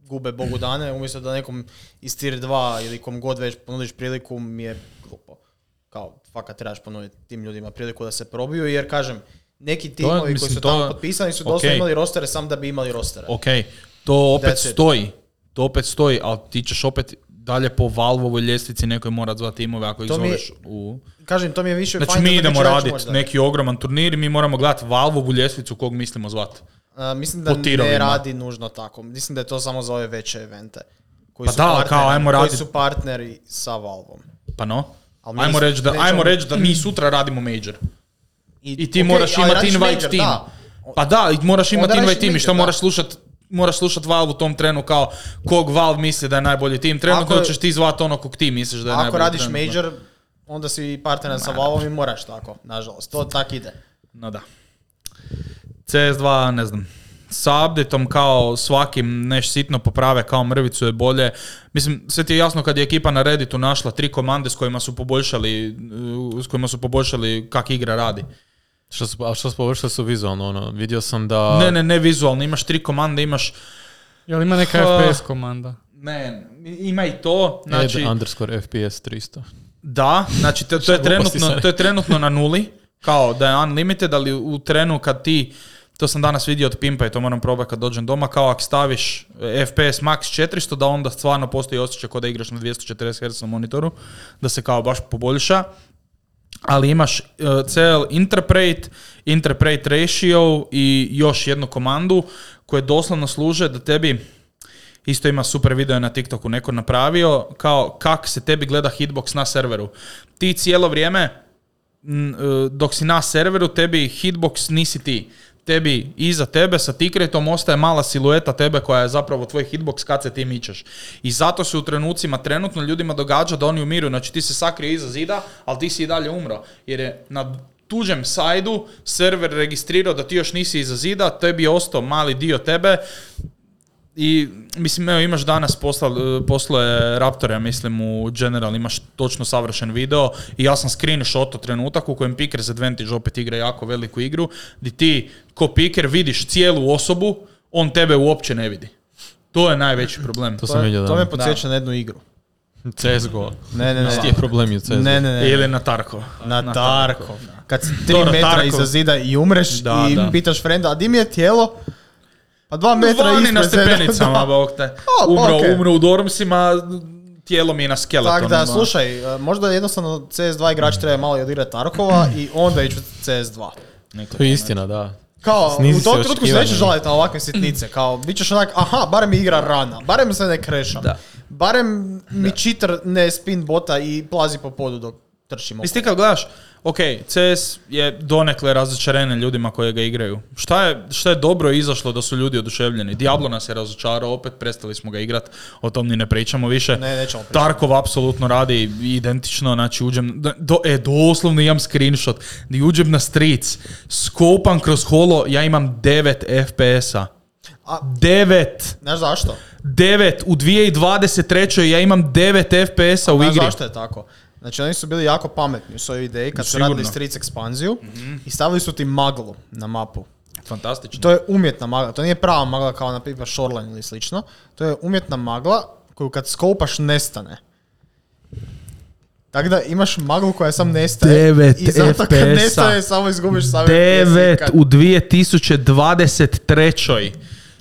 gube bogu dane, umjesto da nekom iz tier 2 ili kom god već ponudiš priliku mi je glupo. Kao, fakat trebaš ponuditi tim ljudima priliku da se probiju, jer kažem, neki timovi koji mislim, su to- tamo potpisani su doslovno ok. imali rostere sam da bi imali rostere. ok, to opet That's it. stoji to opet stoji, ali ti ćeš opet dalje po Valvovoj ljestvici nekoj morat zvat timove ako ih To mi je- zoveš u... Kažem, to mi je više Znači mi idemo raditi neki ogroman turnir i mi moramo gledati Valvovu ljestvicu kog mislimo zvat. A, mislim da ne radi nužno tako. Mislim da je to samo za ove veće evente. Koji Pa su da, ali partneri- kao, ajmo koji radit- su partneri sa Valvom. Pa no. Al mi Ajmo reći da, ajmo reći da mi sutra radimo major. I ti ok, moraš ali imati invite major, team. da. Pa da, i moraš imati invite team i što major, moraš slušat moraš slušat Valve u tom trenu kao kog Valve misli da je najbolji tim trenutno, Ako- ćeš ti zvat ono kog ti misliš da je Ako najbolji radiš trenutno. major, onda si partner sa Valvom i moraš tako, nažalost. To tak ide. No da. CS2, ne znam, sa updateom kao svakim neš sitno poprave kao mrvicu je bolje. Mislim, sve ti je jasno kad je ekipa na Redditu našla tri komande s kojima su poboljšali, uh, s kojima su poboljšali kak igra radi. Što su, a što su površili su vizualno, ono, vidio sam da... Ne, ne, ne vizualno, imaš tri komande, imaš... Jel ima neka Ha. FPS komanda? Ne, ima i to, Znači, znači... underscore FPS 300. Da, znači to, to, je trenutno, to je trenutno na nuli, kao da je unlimited, ali u trenu kad ti, to sam danas vidio od Pimpa i to moram probati kad dođem doma, kao ako staviš eh, FPS max 400, da onda stvarno postoji osjećaj kao da igraš na 240 Hz monitoru, da se kao baš poboljša. Ali imaš uh, cel interpret, interpret ratio i još jednu komandu koje doslovno služe da tebi Isto ima super video na TikToku neko napravio, kao kak se tebi gleda hitbox na serveru. Ti cijelo vrijeme, n- e, dok si na serveru, tebi hitbox nisi ti. Tebi iza tebe sa tikretom ostaje mala silueta tebe koja je zapravo tvoj hitbox kad se ti mičeš. I zato se u trenucima trenutno ljudima događa da oni umiru. Znači ti se sakrije iza zida, ali ti si i dalje umro. Jer je na tuđem sajdu server registrirao da ti još nisi iza zida, tebi je ostao mali dio tebe, i mislim, evo imaš danas posla, posluje Raptora, mislim u General, imaš točno savršen video i ja sam screenshot trenutak u kojem Pickers Advantage opet igra jako veliku igru, gdje ti ko piker vidiš cijelu osobu, on tebe uopće ne vidi. To je najveći problem. To sam vidio, to me podsjeća na jednu igru. CSGO. Ne, ne, ne. Je problem u CSGO? Ne, ne, ne. Ili na Tarkov. Na Tarkov. Kad si tri metra Tarkov. iza zida i umreš Da, i da. pitaš frenda, a di mi je tijelo? Pa dva metra Vani na stepenicama, <laughs> Da. bog te. O, Umro, okej. umro u dormsima, tijelo mi je na skeletonu. Tako da, slušaj, e, možda jednostavno CS2 igrač treba malo i odigrati Tarkova i onda ići u CS2. To je istina, da. Kao, Snizi u tom trenutku se nećeš žaliti na ovakve sitnice. Kao, bit ćeš onak, aha, barem igra rana, barem se ne krešam. Da. Barem mi cheater ne spin bota i plazi po podu dok trčimo. Mislim, kad gledaš, ok, CS je donekle razočarene ljudima koji ga igraju. Šta je, šta je dobro izašlo da su ljudi oduševljeni? Diablo nas je razočarao, opet prestali smo ga igrat, o tom ni ne pričamo više. Ne, nećemo pričati. Tarkov apsolutno radi identično, znači uđem, do, e, doslovno imam screenshot, di uđem na streets, skopam kroz holo, ja imam 9 FPS-a. A- 9! Znaš zašto? 9! U 2023. ja imam 9 FPS-a u Znaš igri. zašto je tako? Znači oni su bili jako pametni u svojoj ideji kad su Sigurno. radili Streets ekspanziju i stavili su ti maglu na mapu. Fantastično. To je umjetna magla, to nije prava magla kao na primjer Shoreline ili slično. To je umjetna magla koju kad skopaš nestane. Tako da imaš maglu koja sam nestaje i zato kad nestaje samo izgubiš same 9 u 2023.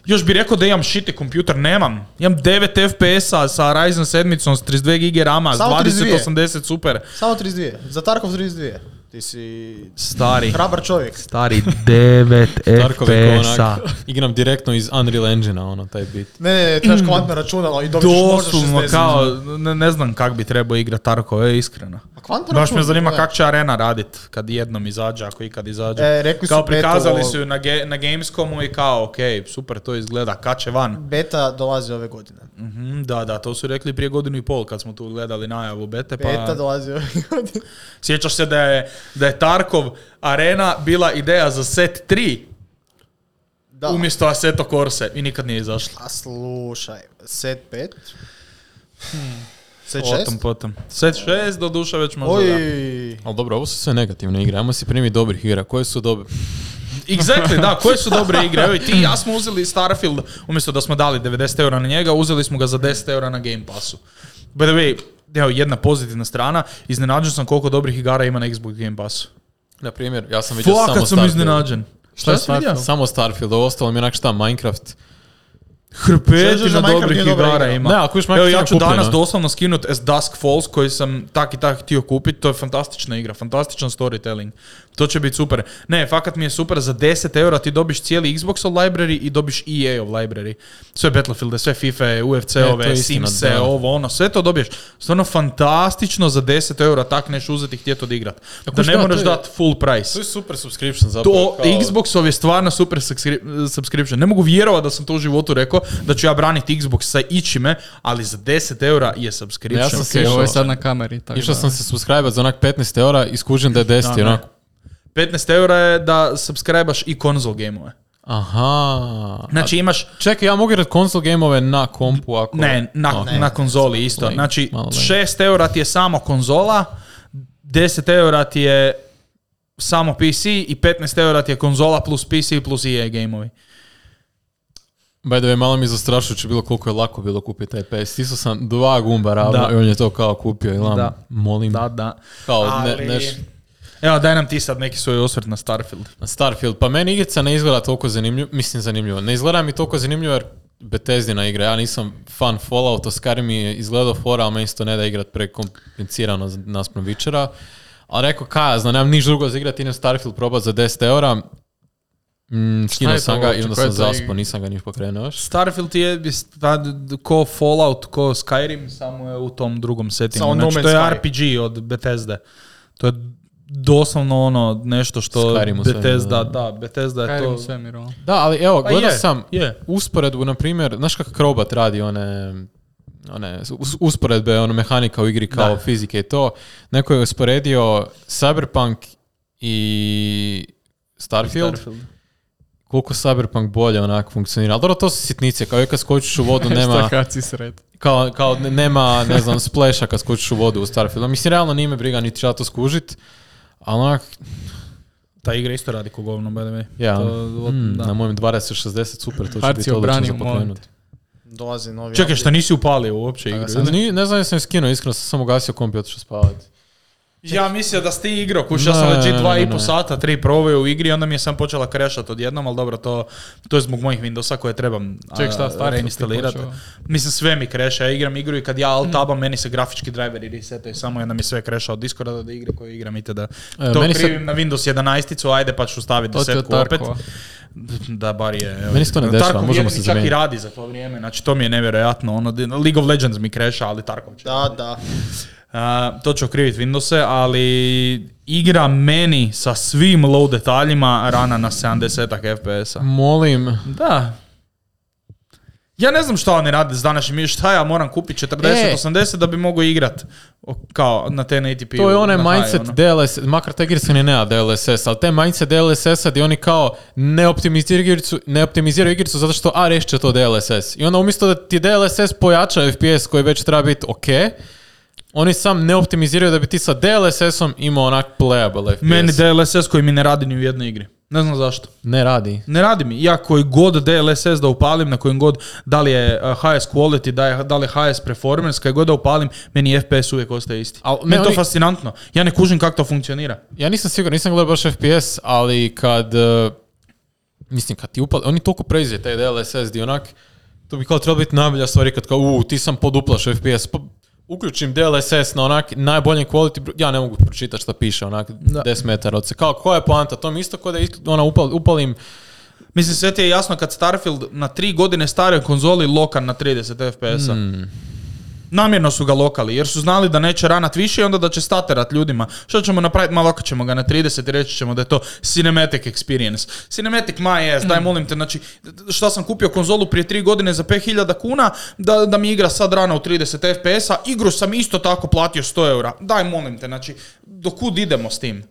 Još bi rekao da imam shitty kompjuter, nemam. Imam 9 FPS-a sa Ryzen 7 s 32 GB RAM-a, s Samo 32. 2080 super. Samo 32. Za Tarkov 32. Ti si Stari. hrabar čovjek. Stari 9 Tarkov je kao FPS-a. igram direktno iz Unreal Engine-a, ono, taj bit. Ne, ne, ne, <clears throat> trebaš kvantno računalo i možda 60. Doslovno kao, ne, ne znam kak bi trebao igrat Tarkov, je iskreno. A kvantno Baš me zanima kak će arena radit kad jednom izađe, ako ikad izađe. E, rekli su kao prikazali su ju na, ge- na Gamescomu i kao, ok, super to izgleda, kad će van? Beta dolazi ove godine. Mhm, da, da, to su rekli prije godinu i pol kad smo tu gledali najavu bete, pa Beta dolazi ove <laughs> godine. sjećaš se da je, da je Tarkov arena bila ideja za set 3 Da. umjesto Assetto Corse i nikad nije izašla. A slušaj, set 5. Set Potom, 6. potom. Set 6 do duše već možda da. Oj, Ali dobro, ovo su sve negativne igre, ajmo si primiti dobrih igra. Koje su dobre? Exactly, da, <laughs> koje su dobre igre. Evo i ti i ja smo uzeli Starfield, umjesto da smo dali 90 eura na njega, uzeli smo ga za 10 eura na Game Passu. By the way, evo jedna pozitivna strana, iznenađen sam koliko dobrih igara ima na Xbox Game Passu. Na primjer, ja sam vidio samo Fakat sam Starfield. iznenađen. Šta je si vidio? Samo Starfield, ovo ostalo mi je onak šta, Minecraft. Hrpetina dobrih igara ima. Ne, ako još Evo ja ću danas doslovno skinut As Dusk Falls koji sam tak i tak htio kupiti. To je fantastična igra, fantastičan storytelling. To će biti super. Ne, fakat mi je super, za 10 eura ti dobiš cijeli Xboxov library i dobiš EA-ov library. Sve Battlefielde, sve FIFA, E, UFC-ove, Simse, da. ovo, ono, sve to dobiješ. Stvarno fantastično za 10 eura tak neš uzeti i htjeti odigrat. Da ne da, moraš to je- dati full price. To je super subscription zapravo. To Xboxov je stvarno super subscri- subscription. Ne mogu vjerovati da sam to u životu rekao, da ću ja braniti Xbox sa ičime, ali za 10 eura je subscription. Ja sam se Ok, ovo je sad na kameri. Tako Išao da. sam se subscribe za onak 15 eura i skužim da je 10 Da, i ne. onak, 15 eura je da subscribaš i konzol gameove. aha. Znači imaš, Čekaj, ja mogu igrati konsol gameove na kompu ako... ne, na, na konzoli isto. Znači malo lame. 6 eura ti je samo konzola, 10 eura ti je samo PC i 15 eura ti je konzola plus PC plus EA gameovi. By the way, malo mi je zastrašujuće bilo koliko je lako bilo kupiti taj PS. Stisao sam dva gumba ravno Da. i on je to kao kupio i lam, Da. molim. Da, da. Kao, ne, Ali- neš- Evo, daj nam ti sad neki svoj osvrt na Starfield. Na Starfield, pa meni igrica ne izgleda toliko zanimljivo, mislim zanimljivo. Ne izgleda mi toliko zanimljivo jer Bethesdina igra, ja nisam fan Fallouta, Skyrim mi je izgledao fora, ali meni se to ne da igrat prekomplicirano naspram Witchera. Ali rekao, kaj, ja znam, nemam niš drugo za igrati, idem Starfield probat za 10 eura. Mm, skinuo sam ga i onda sam zaspao, nisam ga ni pokrenuo još. Starfield je pa, ko Fallout, ko Skyrim, samo je u tom drugom settingu. No Znači, to je Sky. RPG od Bethesde. To je doslovno ono nešto što Skyrim Bethesda, da. da, Bethesda je Skyrim to... svemiru. Da, ali evo, Pa gledao sam je. usporedbu, na primjer, znaš kako Crobat radi one, one us- usporedbe, ono mehanika u igri kao Da. fizike i to. Neko je usporedio Cyberpunk i Starfield. Koliko Cyberpunk bolje onak funkcionira. Ali dobro, to su sitnice, kao i kad skočiš u vodu <laughs> nema, Šta kad si sret? kao, kao ne- nema, ne znam, splasha kad skočiš u vodu u Starfieldu. Mislim, realno nije me briga, niti ću ja to skužit. Ali onak, Ta igra isto radi ko govno, by the way. ja, To- mm, da. na mojem 2060 super, to će Harci, biti odlično obrani za. Dolazi novi Čekaj, šta nisi upalio uopće igru? Ni- ne znam jesam je skinuo, iskreno sam samo gasio komp i otišao spavati. Ja mislio da si ti igrao, kuš, ja sam legit dva ne, i po sata, tri proveo u igri, onda mi je sam počela krešat odjednom, ali dobro, to, to je zbog mojih Windowsa koje trebam Ček, šta, reinstalirati. Mislim, sve mi kreša, ja igram igru i kad ja alt-tabam, meni se grafički driveri resetaju, samo jedna mi sve kreša od Discorda do igre koje igram i da E, to meni se- krivim na Windows 11, ajde pa ću staviti desetku opet. Da, bar je. evo. Meni se to ne dešava, Tarkov možemo se čak i zamijeniti. radi za to vrijeme, znači to mi je nevjerojatno. Ono, League of Legends mi kreša, ali Tarkov će. Da, da. A, to ću okriviti Windowse, ali igra meni sa svim low detaljima rana na 70 FPS-a. Molim, Da. Ja ne znam šta oni rade s današnjim, šta ja moram kupiti 40, E. 80 da bi mogao igrat kao na 1080p. to je onaj mindset ono. DLSS, makar ta igrica ni nema DLSS, ali taj mindset DLSS-a gdje oni kao ne optimiziraju igricu, ne optimiziraju igricu zato što, a, rešit će to DLSS. I onda umjesto da ti DLSS pojača FPS koji već treba biti ok, oni sam ne optimiziraju da bi ti sa DLSS-om imao onak playable FPS. Meni DLSS koji mi ne radi ni u jednoj igri. Ne znam zašto. Ne radi. Ne radi mi. Ja koji god DLSS da upalim, na kojim god, da li je HS quality, da, je, da li je HS performance, kaj god da upalim, meni FPS uvijek ostaje isti. Al Meni to oni- fascinantno. Ja ne kužim kako to funkcionira. Ja nisam siguran, nisam gledao baš FPS, ali kad, uh, mislim, kad ti upali, oni toliko preizve taj DLSS di onak, to bi kao trebalo biti najbolja stvar kad kao, u, ti sam poduplaš FPS, pa uključim DLSS na onak najboljem quality, ja ne mogu pročitati šta piše, onak Da. 10 metara od se. Kao, koja je poanta? To mi isto kao da ona, upal, upalim, Mislim, sve ti je jasno kad Starfield na tri godine staroj konzoli lokan na 30 FPS-a. Hmm. Namjerno su ga lokali, jer su znali da neće ranat više i onda da će staterat ljudima. Što ćemo napraviti? Ma lokat ćemo ga na 30 i reći ćemo da je to cinematic experience. Cinematic my ass, daj molim te, znači, šta sam kupio konzolu prije tri godine za 5000 kuna, da, da mi igra sad rana u 30 FPS-a, igru sam isto tako platio 100 eura. Daj molim te, znači, do kud idemo s tim?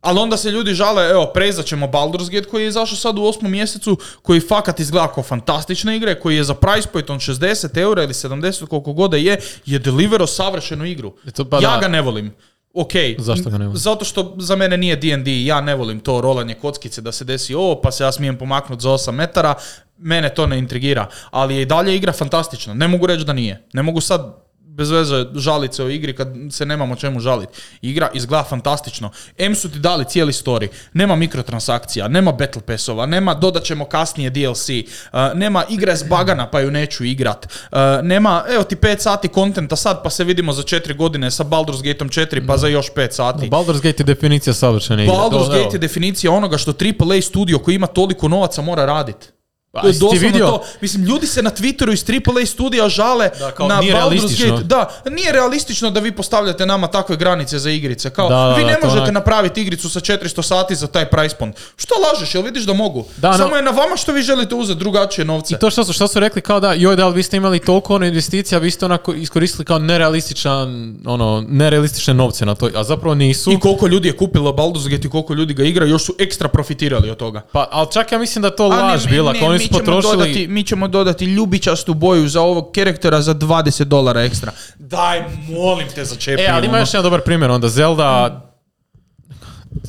Ali onda se ljudi žale, evo, prezat ćemo Baldur's Gate koji je izašao sad u osmom mjesecu, koji fakat izgleda kao fantastična igra, koji je za price point on 60 eura ili 70 koliko god je, je delivero savršenu igru. To pa ja da. ga ne volim. Ok. Zašto ga ne voliš? Zato što za mene nije D&D, ja ne volim to rolanje kockice da se desi ovo, pa se ja smijem pomaknuti za 8 metara, mene to ne intrigira. Ali je i dalje igra fantastična, ne mogu reći da nije. Ne mogu sad bez veze žalit se o igri kad se nemamo čemu žaliti. Igra izgleda fantastično. M su ti dali cijeli story. Nema mikrotransakcija, nema battle passova, nema dodat ćemo kasnije DLC, uh, nema igra je zbagana pa ju neću igrat. Uh, nema, evo ti 5 sati kontenta sad pa se vidimo za 4 godine sa Baldur's Gateom 4 pa za još 5 sati. Baldur's Gate je definicija savršene igre. Baldur's Gate je definicija onoga što AAA studio koji ima toliko novaca mora raditi. Pa, doslovno vidio? to. Mislim, ljudi se na Twitteru iz AAA studija žale Da, kao na nije Baldur's realistično. Gate. Da, nije realistično da vi postavljate nama takve granice za igrice. Kao, Da, vi ne možete onak- napraviti igricu sa 400 sati za taj price point. Što lažeš, jel vidiš da mogu? Da, Samo no- je na vama što vi želite uzeti drugačije novce. I to što su, što su rekli kao da, joj da, vi ste imali toliko ono investicija, vi ste onako iskoristili kao nerealističan, ono, nerealistične novce na to, a zapravo nisu. I koliko ljudi je kupilo Baldur's Gate i koliko ljudi ga igra, još su ekstra profitirali od toga. Pa, ali čak ja mislim da to A laž ne, bila, ne, mi ćemo potrošili... Dodati, mi ćemo dodati ljubičastu boju za ovog karaktera za 20 dolara ekstra. Daj, molim te, začepi. E, ali ima ono. još jedan dobar primjer onda, Zelda...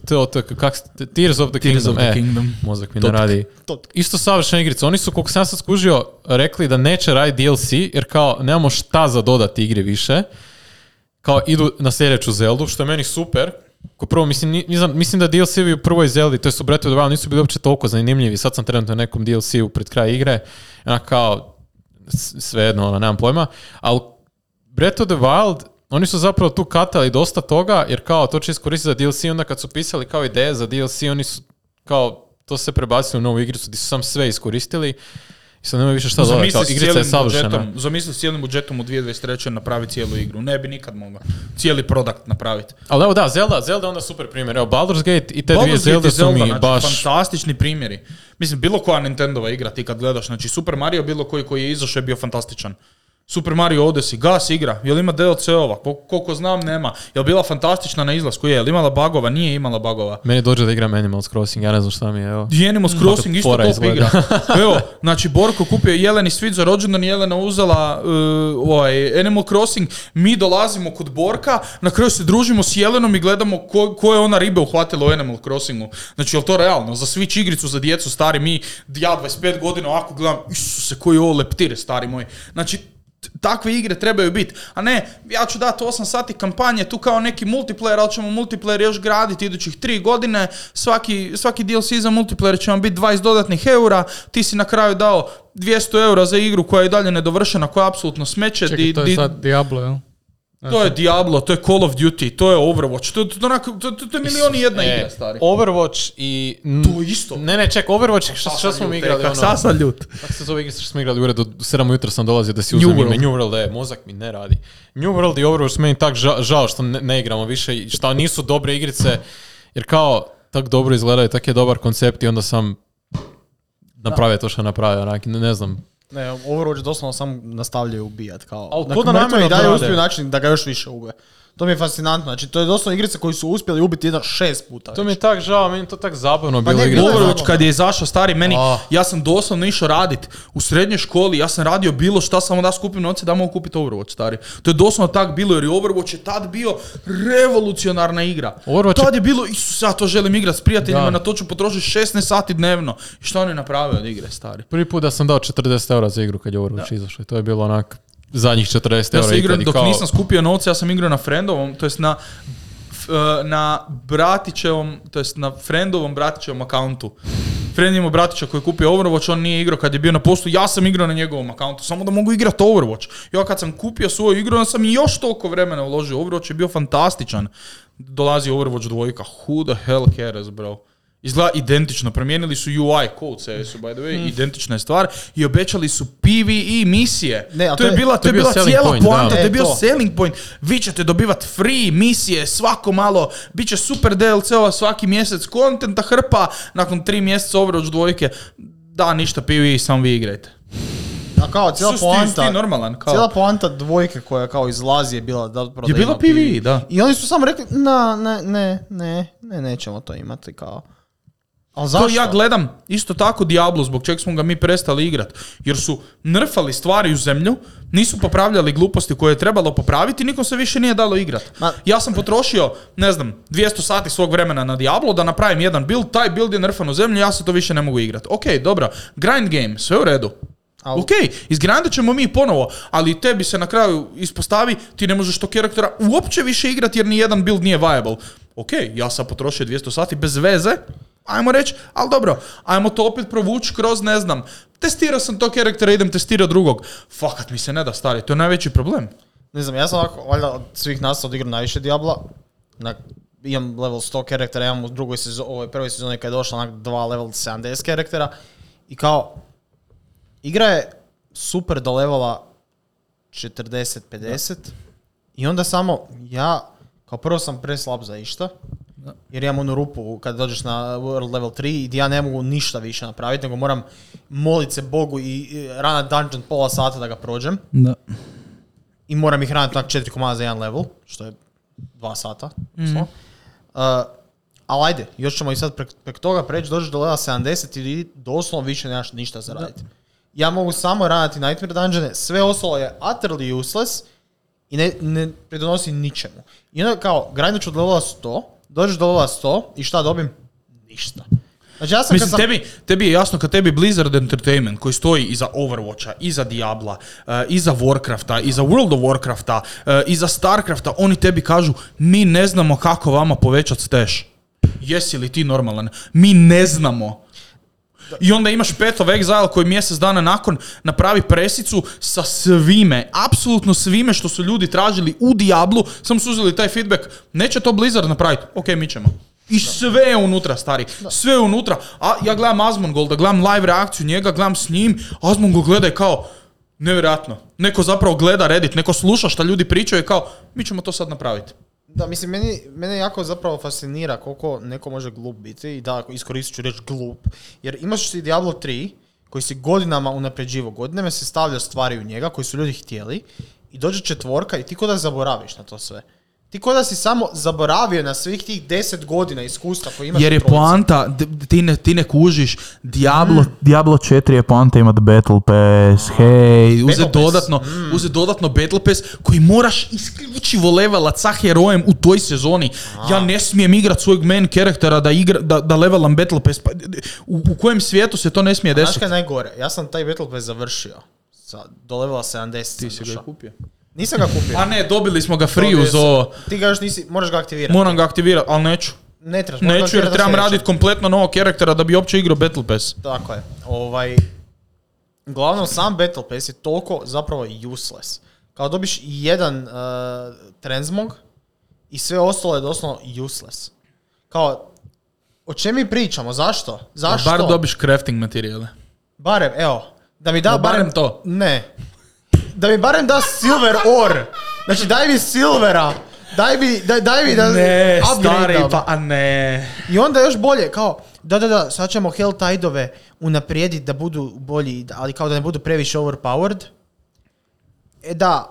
to, to, kak, Tears of the Tears Kingdom, of the e, Kingdom. mozak mi ne radi. Isto savršena igrica. Oni su, koliko sam sad skužio, rekli da neće raditi DLC, jer kao nemamo šta za dodati igri više. Kao idu na sljedeću Zeldu, što je meni super. Ko prvo, mislim, ni- nisam- mislim da DLC-evi u prvoj Zeldi, to su Breath of the Wild, nisu bili uopće toliko zanimljivi. Sad sam trenutno na nekom DLC-u pred kraj igre. I onak kao, s- svejedno, ono, nemam pojma. Ali Breath of the Wild, oni su zapravo tu katali dosta toga, jer kao to će iskoristiti za DLC, onda kad su pisali kao ideje za DLC, oni su kao, to se prebacili u novu igricu, gdje su sam sve iskoristili. I sad nemaju više šta dodati, kao igrica je savršena. zamisli s cijelim budžetom u 2023. napraviti cijelu igru. Ne bi nikad mogao. Cijeli produkt napraviti. Ali evo da, Zelda, Zelda je onda super primjer. Evo, Baldur's Gate i te dvije Baldur's Zelda su mi znači, baš... fantastični primjeri. Mislim, bilo koja Nintendova igra ti kad gledaš, znači Super Mario bilo koji koji je izašao je bio fantastičan. Super Mario Odyssey, gas igra, jel ima DLC-ova, Kol- koliko znam nema, jel bila fantastična na izlasku, je, jel imala bagova, nije imala bagova. Meni dođe da igram Animals Crossing, ja ne znam šta mi je, evo. I Animals Crossing isto top izgleda. igra. <laughs> Evo, znači Borko kupio Jeleni Svit za rođendan, Jelena uzela uh, ovaj, Animal Crossing, mi dolazimo kod Borka, na kraju se družimo s Jelenom i gledamo ko, ko je ona ribe uhvatila u Animal Crossingu. Znači, je to realno? Za Switch igricu, za djecu, stari mi, ja 25 godina ovako gledam, isuse, koji je ovo leptire, stari moj. Znači, takve igre trebaju biti. A ne, ja ću dati 8 sati kampanje, tu kao neki multiplayer, ali ćemo multiplayer još graditi idućih 3 godine, svaki, svaki DLC za multiplayer će vam biti 20 dodatnih eura, ti si na kraju dao 200 eura za igru koja je i dalje nedovršena, koja je apsolutno smeće. Čekaj, di- to je di- sad Diablo, jel? To je Diablo, to je Call of Duty, to je Overwatch, to, to, to, to, to, to je milion i jedna E, igra, stari. Overwatch i... To isto. Ne, ne, ček, Overwatch, što, što smo mi igrali, Kak ono... sad sam ljut. Kako se zove igrica što smo igrali u uredu, u 7 ujutro sam dolazio da si New uzem ime. World. New World, je, mozak mi ne radi. New World i Overwatch meni tak ža- žao što ne, ne igramo više i što nisu dobre igrice, jer kao tak dobro izgledaju, tak je dobar koncept i onda sam napravio to što napravio, onak, ne, ne znam. Ne, Overwatch doslovno samo nastavljaju ubijat. Kao, Al na ko da namjerno i dalje uspiju način da ga još više ube. To mi je fascinantno. Znači, to je doslovno igrice koji su uspjeli ubiti jedan šest puta. To mi je tak žao, meni je to tak zabavno Pa bilo igrati. je Overwatch kad je izašao stari meni, Ah. ja sam doslovno išao radit u srednjoj školi, ja sam radio bilo šta samo da skupim novce da mogu kupiti Overwatch stari. To je doslovno tak bilo jer je Overwatch je tad bio revolucionarna igra. Overwatch je- tad je bilo, isus, ja to želim igrati s prijateljima, Da. na to ću potrošiti 16 sati dnevno. I što oni naprave od igre, stari? Prvi put da sam dao 40 eura za igru kad je Overwatch izašao i to je bilo onak zadnjih 40 Ja eura. sam igrao, dok kao- nisam skupio novce, ja sam igrao na friendovom, to jest na e, na bratićevom, to jest na friendovom bratićevom akauntu. Friend ima bratića koji je kupio Overwatch, on nije igrao kad je bio na postu, ja sam igrao na njegovom akauntu, samo da mogu igrati Overwatch. Ja kad sam kupio svoju igru, onda sam još toliko vremena uložio. Overwatch je bio fantastičan. Dolazi Overwatch dvojka, who the hell cares, bro? Izgleda identično, promijenili su UI, code CS-u, by the way, identična je stvar, i obećali su PvE misije. Ne, a to, je bila, to je bila cijela point, poanta, da. to je E, bio to. selling point. Vi ćete dobivati free misije svako malo, bit će super DLC-ova svaki mjesec, kontenta hrpa, nakon tri mjeseca Overwatch dvojke, da, ništa PvE, samo vi igrajte. A kao, cijela poanta, sti normalan, kao. cijela poanta dvojke koja kao izlazi je bila da Je bila PvE, da. I oni su samo rekli, na, ne, ne, ne, ne, nećemo to imati kao. Zašto? To ja gledam isto tako Diablo, zbog čeg smo ga mi prestali igrat. Jer su nerfali stvari u zemlju, nisu popravljali gluposti koje je trebalo popraviti, nikom se više nije dalo igrat. Ma- Ja sam potrošio, ne znam, 200 sati svog vremena na Diablo da napravim jedan build, taj build je nerfan u zemlju, ja se to više ne mogu igrat. Ok, dobro, grind game, sve u redu. Al- Ok, izgrindit ćemo mi ponovo, ali tebi se na kraju ispostavi, ti ne možeš tog karaktera uopće više igrati jer ni jedan build nije viable. Ok, ja sam potrošio 200 sati bez veze, ajmo reći, ali dobro, ajmo to opet provući kroz, ne znam, testirao sam tog karaktera, idem testirati drugog. Fakat mi se ne da stari, to je najveći problem. Ne znam, ja sam ovako, valjda od svih nas odigrao najviše Diabla. Na, imam level 100 karaktera, imam u drugoj sezoni, ovoj prvoj sezoni kad je došla onak dva level 70 karaktera. I kao, igra je super do levela 40-50. I onda samo, ja, kao prvo sam preslab za išta. Jer imam onu rupu kad dođeš na World Level 3 i ja ne mogu ništa više napraviti, nego moram molit se Bogu i, ranat dungeon pola sata da ga prođem Da. i moram ih hraniti onak četiri komada za jedan level, što je dva sata. Mm. Uh, ali ajde, još ćemo i sad prek, prek toga preći, dođeš do levela 70 i doslovno više nemaš ništa za raditi. Ja mogu samo raditi Nightmare Dungeone, sve ostalo je utterly useless i ne, ne pridonosi ničemu. I onda kao, grindit ću od levela 100, dođeš do ova 100 i šta dobim? Ništa. Znači ja sam Mislim, kad sam... tebi, tebi je jasno kad tebi Blizzard Entertainment koji stoji iza Overwatcha, iza Diabla, uh, iza Warcrafta, iza World of Warcrafta, uh, iza Starcrafta, oni tebi kažu mi ne znamo kako vama povećati stash. Jesi li ti normalan? Mi ne znamo. I onda imaš Path of Exile koji mjesec dana nakon napravi presicu sa svime, apsolutno svime što su ljudi tražili u Diablu, samo su uzeli taj feedback, neće to Blizzard napraviti, ok, mi ćemo. I sve je unutra, stari. Sve je unutra. A ja gledam Asmongold, da gledam live reakciju njega, gledam s njim, Asmongold gleda i kao, nevjerojatno. Neko zapravo gleda Reddit, neko sluša šta ljudi pričaju i kao, mi ćemo to sad napraviti. Da, mislim, meni, mene jako zapravo fascinira koliko neko može glup biti i da, iskoristit ću reći glup, jer imaš si Diablo 3 koji si godinama unapređivo, godinama se stavlja stvari u njega koji su ljudi htjeli i dođe četvorka i ti ko da zaboraviš na to sve. Ti ko da si samo zaboravio na svih tih 10 godina iskustva koji imaš Jer je poanta, d- ti ne, ti ne kužiš, Diablo, Diablo 4 je poanta imat Battle Pass, hej, uze dodatno, uze dodatno Battle Pass koji moraš isključivo levelat sa herojem u toj sezoni. Ja ne smijem igrat svojeg main karaktera da, igra, da, da levelam Battle Pass. Pa, u, u kojem svijetu se to ne smije Znaš desiti? kaj je najgore? Ja sam taj Battle Pass završio. Sa, do levela 70 Ti si ga kupio. Nisam ga kupio. A ne, dobili smo ga free uz ovo. Ti ga još nisi, moraš ga aktivirati. Moram ga aktivirati, ali neću. Ne trebaš, Neću jer trebam raditi kompletno novog karaktera da bi uopće igrao Battle Pass. Tako je. Ovaj, uglavnom, sam Battle Pass je toliko zapravo useless. Kao dobiš jedan uh, transmog i sve ostalo je doslovno useless. Kao, o čem mi pričamo? Zašto? Zašto? Bar dobiš crafting materijale. Barem, evo. Da mi da No, barem, barem to. Ne. Da mi barem da silver ore. Znači daj mi silvera. Daj mi, daj, daj mi da Ne, stari, pa a ne. I onda još bolje, kao, da, da, da, sad ćemo Helltide-ove unaprijediti da budu bolji, ali kao da ne budu previše overpowered. E da,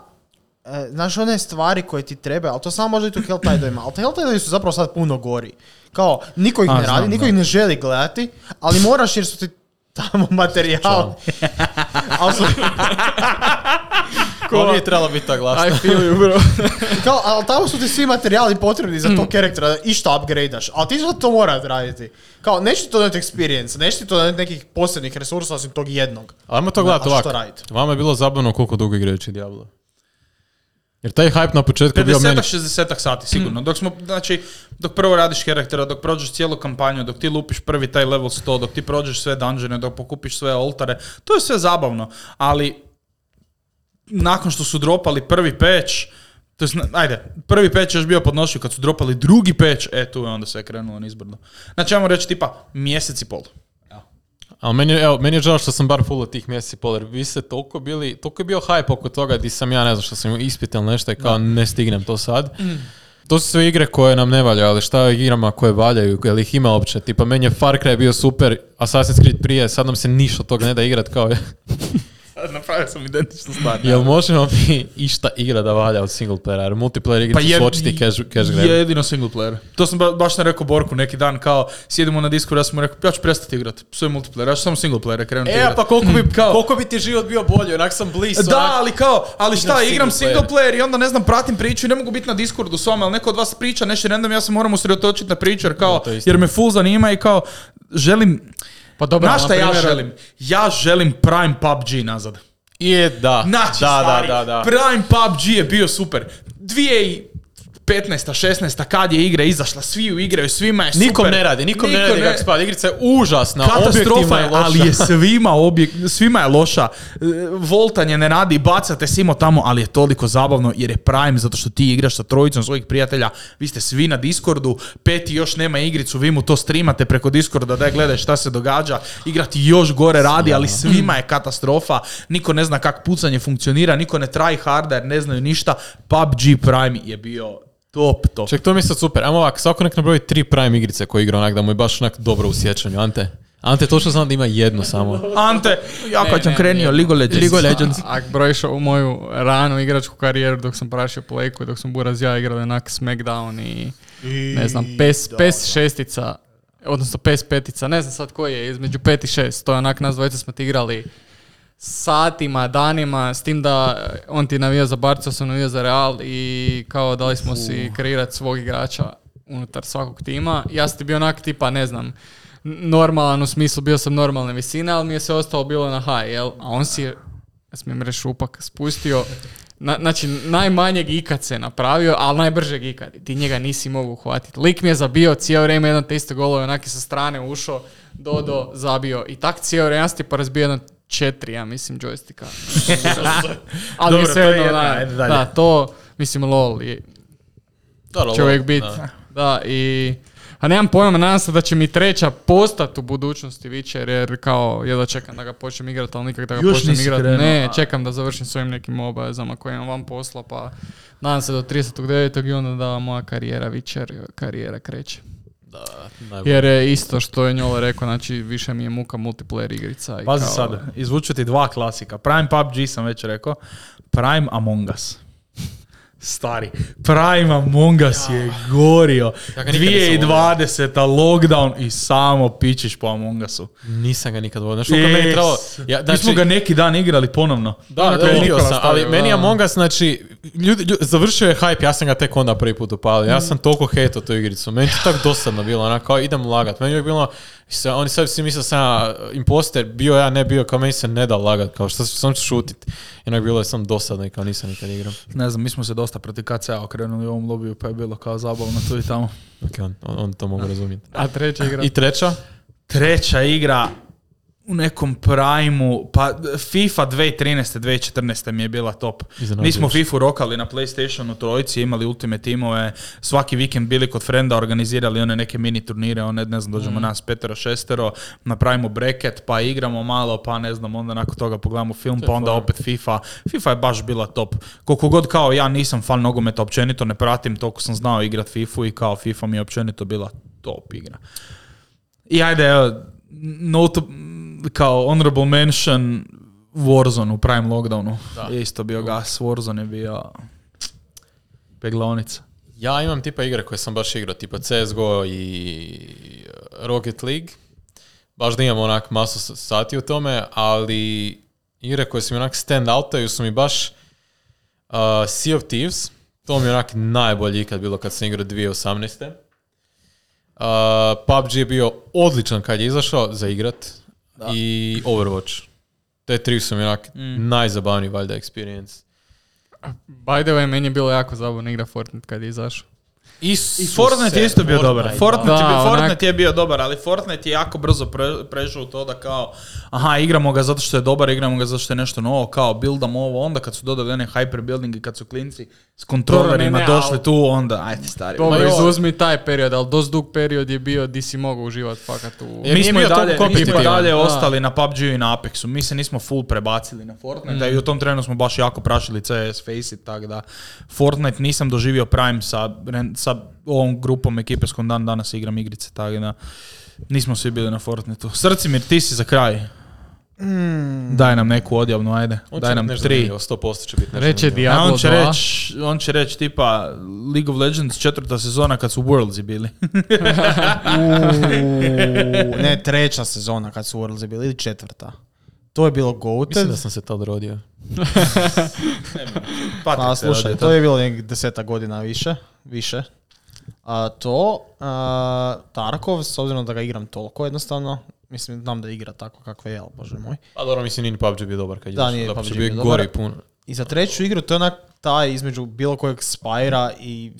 e, znaš one stvari koje ti treba, ali to samo može biti u Helltide-ovima, ali Helltide-ovi su zapravo sad puno gori. Kao, niko ih A, ne znam, radi, niko da. ih ne želi gledati, ali moraš jer su ti tamo materijal. <laughs> ali su, <laughs> Ko nije trebalo biti ta glasna. I feel you, bro. <laughs> kao, ali tamo su ti svi materijali potrebni za tog karaktera da išta upgradeaš, ali ti sad to moraš raditi. Kao, neće ti to doneti experience, neće ti to doneti nekih posebnih resursa osim tog jednog. Ajmo to Da, gledati ovako. Vama je bilo zabavno koliko dugo igrajući Diablo. Jer taj hype na početku je bio meni... 50-60 sati sigurno. Dok smo, znači, dok prvo radiš karaktera, dok prođeš cijelu kampanju, dok ti lupiš prvi taj level 100, dok ti prođeš sve dungeone, dok pokupiš sve oltare, to je sve zabavno. Ali, nakon što su dropali prvi patch, to jest, ajde, prvi patch je još bio podnošljiv kad su dropali drugi patch, e tu je onda sve krenulo nizbrdo. Znači, ajmo reći tipa mjesec i pol. Ali meni, je- evo, meni je žao što sam bar full od tih mjeseci pol, jer vi ste toliko bili, toliko je bio hype oko toga di sam ja, ne znam što sam ispit ili nešto i kao ne stignem to sad. To su sve igre koje nam ne valjaju, ali šta je igrama koje valjaju, jel ih ima uopće? Tipa, meni je Far Cry bio super, Assassin's Creed prije, sad nam se ništa od toga ne da igrat kao <laughs> <laughs> Napravio sam identičnu stvar. Jel možemo mi išta igra da valja od single playera? Jer multiplayer igre Pa su očiti cash, cash grab. Jedino single player. To sam ba, baš sam rekao Borku neki dan, kao sjedimo na Discord, ja sam mu rekao, ja ću prestati igrat, sve multiplayer, ja ću samo single player krenuti E, igrat. pa koliko bi, <laughs> Kao- koliko bi ti život bio bolji, onak sam blizu. Da, ali kao, ali šta, Igram igram single player i onda ne znam, pratim priču i ne mogu biti na Discordu s vama, ali neko od vas priča nešto random, ja se moram usredotočiti na priču jer kao, jer me full zanima i kao, želim, Pa dobro, znaš na šta ja primjer- želim? Ja želim Prime PUBG nazad. Je, da. Znači, da, stari, da, da, da. Prime PUBG je bio super. 2015. 16. kad je igra izašla, svi ju igraju, svima je super. Nikom ne radi, nikom ne Niko radi kako spada. Igrica je užasna, Katastrofa je, je loša. ali je svima, objek, svima je loša. Voltanje ne radi, bacate simo tamo, ali je toliko zabavno jer je Prime, zato što ti igraš sa trojicom svojih prijatelja, vi ste svi na Discordu, peti još nema igricu, vi mu to streamate preko Discorda, daj gledaj šta se događa, igrati još gore radi, ali svima je katastrofa, niko ne zna kako pucanje funkcionira, niko ne try harda jer ne znaju ništa, PUBG Prime je bio top, top. Ček, to mi je sad super. Ajmo ovako, svako nek nabroji tri Prime igrice koje igra onak da mu je baš onak dobro u sjećanju. Ante? Ante, točno znam da ima jednu samo. <laughs> Ante, ja kad sam krenio, League of Legends. League of Legends. <laughs> Ako brojiš u moju ranu igračku karijeru dok sam prašio Playku i dok sam Buraz ja igrali onak Smackdown i ne znam, PES, PES šestica, odnosno PES petica, ne znam sad koji je, između pet i šest, to je onak nas dvojica smo ti igrali satima, danima, s tim da on ti navija za Barca, sam navija za Real i kao dali smo si kreirati svog igrača unutar svakog tima. Ja sam ti bio onak tipa, ne znam, normalan u smislu, bio sam normalne visine, ali mi je sve ostalo bilo na high, jel? A on si je, ja smijem reći šupak, spustio, na, znači najmanjeg ikad se napravio, ali najbržeg ikad. Ti njega nisi mogu uhvatiti. Lik mi je zabio cijelo vrijeme jedan te iste golove, onak je sa strane ušao, Dodo zabio. I tak cijelo vrijeme ja sam ti pa razbio jedan četiri, ja mislim, joysticka. <laughs> ali Dobro, sve to je jedno, da, da, to, mislim, lol, je, Da, da, će uvijek da. biti. Da, i... A nemam pojma, nadam se da će mi treća postat u budućnosti Witcher, jer kao jedva čekam da ga počnem igrati, ali nikak da ga Još počnem igrati. Ne, a. čekam da završim s ovim nekim obavezama koje imam van posla, pa nadam se do 39. i onda da moja karijera Witcher, karijera kreće. Da, najbolje. Jer je isto što je Njole rekao, znači više mi je muka multiplayer igrica. I Pazi kao- sad, izvuču ti dva klasika. Prime PUBG sam već rekao, Prime Among Us. Stari, Prime Among Us je gorio. Ja ga nikad nisam 2020. lockdown i samo pičiš po Among Usu. Nisam ga nikad vodio. Znaš koliko meni Yes. trebalo? Ja, Mi znači, smo ga neki dan igrali ponovno. Da, da, Nikola sam, ali meni da. Among Us, znači, ljudi, ljudi- završio je hype, ja sam ga tek onda prvi put upalio. Ja sam toliko hejtao tu igricu. Meni je to tako dosadno bilo, onako, kao idem lagat. Meni je bilo, se, oni sad svi misle sam ja imposter, bio ja, ne bio, kao meni se ne da lagat, kao što sam šutit. I onak bilo je sam dosadno i kao nisam nikad igram. Ne znam, mi smo se dosta protiv KCA okrenuli u ovom lobiju, pa je bilo kao zabavno tu i tamo. Ok, on, on, on to mogu razumjeti. A treća igra? I treća? Treća igra u nekom primu, pa FIFA 2013. 2014. mi je bila top. Mi smo FIFA rokali na PlayStationu trojici, imali Ultimate timove, svaki vikend bili kod frenda, organizirali one neke mini turnire, one, ne znam, dođemo nas petero, šestero, napravimo bracket, pa igramo malo, pa ne znam, onda nakon toga pogledamo film, pa onda opet FIFA. FIFA je baš bila top. Koliko god kao ja nisam fan nogometa, općenito ne pratim, toliko sam znao igrat FIFA i kao FIFA mi je općenito bila top igra. I ajde, evo, note, kao honorable mention Warzone u prime lockdownu. Je isto bio gas, Warzone je bio peglaonica. Ja imam tipa igre koje sam baš igrao, tipa CSGO i uh, Rocket League. Baš da imam onak masu sati u tome, ali igre koje su mi onak stand outaju su mi baš uh, Sea of Thieves. To mi je onak najbolji ikad bilo kad sam igrao 2018. Uh, PUBG je bio odličan kad je izašao za igrat. I Overwatch. Te tri su mi onak najzabavniji valjda experience. By the way, meni je bilo jako zabavno igra Fortnite kad je izašao. I Fortnite je isto bio dobar. Fortnite, Da, je, bio, onak- Fortnite je bio dobar, ali Fortnite je jako brzo pre, prešao u to da kao, aha, igramo ga zato što je dobar, igramo ga zato što je nešto novo, kao buildamo ovo, onda kad su dodali one hyper building i kad su klinci s kontrolerima ne, ne, došli ali- tu, onda, ajde stari. Dobro, joj. izuzmi taj period, ali dosta dug period je bio di si mogao uživati fakat u... Jer mi smo i dalje, mi smo dalje Da. ostali na PUBG i na Apexu. Mi se nismo full prebacili na Fortnite i u tom trenu smo baš jako prašili CS, Face it, tako da Fortnite nisam doživio Prime sa, sa ovom grupom ekipe s kojom dan danas igram igrice, tako da nismo svi bili na Fortniteu. Srcimir, ti si za kraj. Daj nam neku odjavnu, ajde. On Daj nam tri. zanimljivo, 100% će biti nešto Reče Diablo on će 2. reći, on će reći tipa League of Legends četvrta sezona kad su Worldsi bili. <laughs> Uuu, ne, treća sezona kad su Worldsi bili, ili četvrta. To je bilo Mislim goated. da sam se tad rodio. <laughs> Pa slušaj, to je bilo nekih deseta godina više. više. A to, a, Tarkov, s obzirom da ga igram toliko jednostavno, mislim, znam da igra tako kakve je, ali bože moj. Pa dobro, mislim, nije ni PUBG bio dobar kad je Da, nije Zapravo PUBG bio gori dobar. puno. I za treću igru, to je onak taj između bilo kojeg Spyra i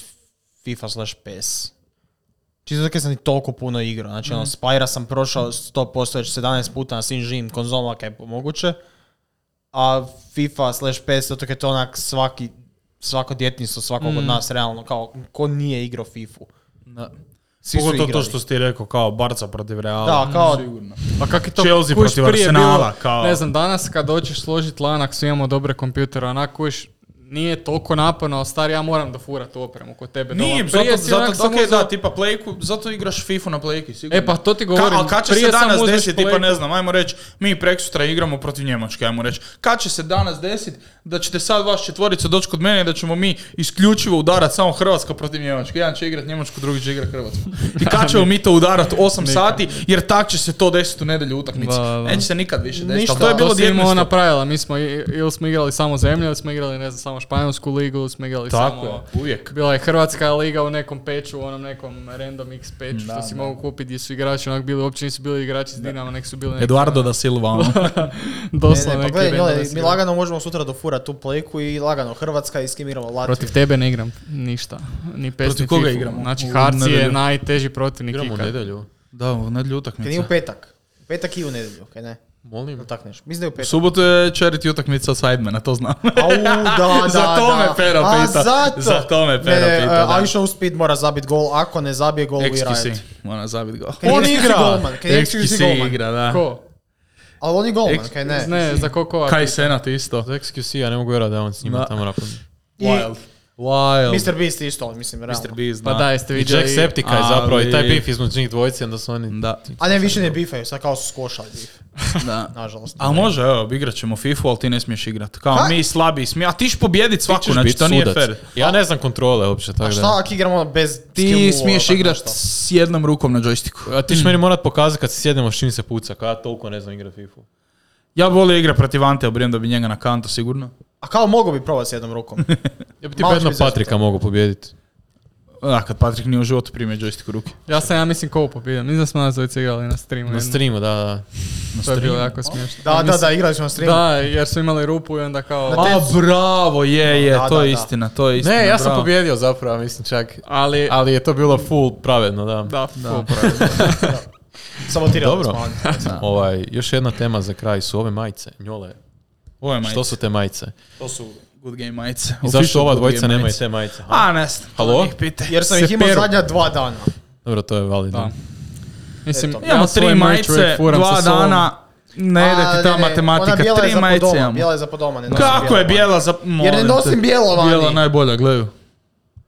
FIFA slash PES. Čisto tako sam i toliko puno igrao. Znači, ono, Spyra sam prošao 100% već 17 puta na svim živim konzolama kaj je moguće. A FIFA slash PES, zato je to onak svaki, svako djetinjstvo svakog od nas realno, kao ko nije igrao FIFA. Da. Svi su Pogotovo to što si ti rekao, kao Barca protiv Reala. Da, kao- Sigurno. Pa kak je to Chelsea protiv Arsenala, bilo, kao- Ne znam, danas kad hoćeš složiti lanak, svi imamo dobre kompjutere, onak kuš, nije toliko naporno, ali stari, ja moram dofurat opremu kod tebe doma. Nije, Prije zato, si zato, samo ok, uzeo- da, tipa Playku, zato igraš FIFA na Playki, sigurno. E pa to ti govorim, Ka, ali kad će prije se danas desiti, tipa ne znam, ajmo reći, mi preksutra igramo protiv Njemačke, ajmo reći. Kad će se danas desiti da ćete sad vaš četvorica doći kod mene i da ćemo mi isključivo udarat samo Hrvatska protiv Njemačke. Jedan će igrat Njemačku, drugi će igrat Hrvatsku. I kad ćemo <laughs> mi to udarat 8 sati, jer tak će se to desiti u nedjelju u utakmici. Da, da. Neće se nikad više desiti. To je bilo to si imao djetinjstvo. ona pravila, mi smo, ili smo igrali samo zemlje, ili smo igrali, ne znam, samo španjolsku ligu, smo igrali Tako samo... je, uvijek. Bila je Hrvatska liga u nekom peču, u onom nekom random X peču Da, što si da. mogu kupiti gdje su igrači onak bili, uopće nisu bili igrači s Dinama, nek su bili neki... Eduardo da Silva. ono. <laughs> Doslovno Ne, ne, neki pa gledaj, mi lagano možemo sutra dofurati tu plejku i lagano Hrvatska i s kim igramo Latviju. Protiv tebe ne igram ništa, ni PES, Protiv koga igramo? Znači, Harci je najteži protivnik Igramo u ikad. nedjelju. da, u nedlju Kaj nije utakmica. u petak. Petak i u nedjelju, kaj ne? Molim. Ili tak nešto. Mislim da je u U petak. subotu je charity utakmica Sidemen, to znam. Au, da, <laughs> da, Za to me da. Pero A, pita. zato. Za to me Pero ne, ne, pita, uh, da. I show speed mora zabit gol, ako ne zabije gol, XQC, riot. mora zabit gol. Kaj On igra. golman, kaj XQC igra, da. Ko? Ali on je golman, X- kaj ne? Ne, za koliko Kaj Senat isto. Za XQC ja ne mogu vjerati da je on s njima Da. tamo napad. I Wild. Wild. Mr. Beast isto, mislim, realno. Mr. Beast, Pa da. da, jeste I vidjeli... Jack Septica je zapravo i taj beef između njih dvojice, onda su oni... Da. A ne, više ne bifaju, sad kao su skošali bif, <laughs> da. nažalost. Ali može, evo, igrat ćemo FIFA, ali ti ne smiješ igrat. Kao mi slabi smije, a ti ćeš pobjedit svaku, znači to nije sudac. fair. Ja ne znam kontrole uopće, A tako šta da... ako igramo bez skill Ti smiješ igrat nešto? s jednom rukom na joysticku. A ti ćeš meni morat pokazati kad se sjednemo s čim se puca, kao ja toliko ne znam igrat FIFA. Ja volio igrat protiv Ante, obrijem da bi njega na kantu sigurno. A kao mogu bi probati s jednom rukom. <laughs> Ja bi ti Malo će bedno biti Patrika mogu pobijediti. Da, kad Patrik nije u životu primio joystick u ruke. Ja sam, ja mislim, ko pobjedio. Mislim da smo nas dvojice igrali na streamu. Na jednom. streamu, da, da. To je bilo jako smiješno. Da, da, Mislim- da, igrali smo na streamu. Da, jer su imali rupu i onda kao... Na A, bravo, je, je, Da, to da, je da. istina, to je istina. Ne, ja sam bravo. pobjedio zapravo, mislim čak. Ali... Ali je to bilo full pravedno, da. Da, full <laughs> Sabotirali Dobro. smo. Ovaj, još jedna tema za kraj su ove majice. Njole, Ovo je majice. što su te majice? To su good game majice. I zašto ova dvojica nemaju te majice? ha? A, ne znam. Halo? Jer sam Se ih imao peru. zadnja dva dana. Dobro, to je validno. Da. Mislim, Eto. ja Imamo svoje tri majice, dva dana, ne ide ti ta ne, ne, matematika, ona bijela je tri za majice podoma, imamo. Bijela je za podoma, ne nosim Kako je bijela za... Jer ne nosim bijelo vani. Bijela najbolja, gledaju.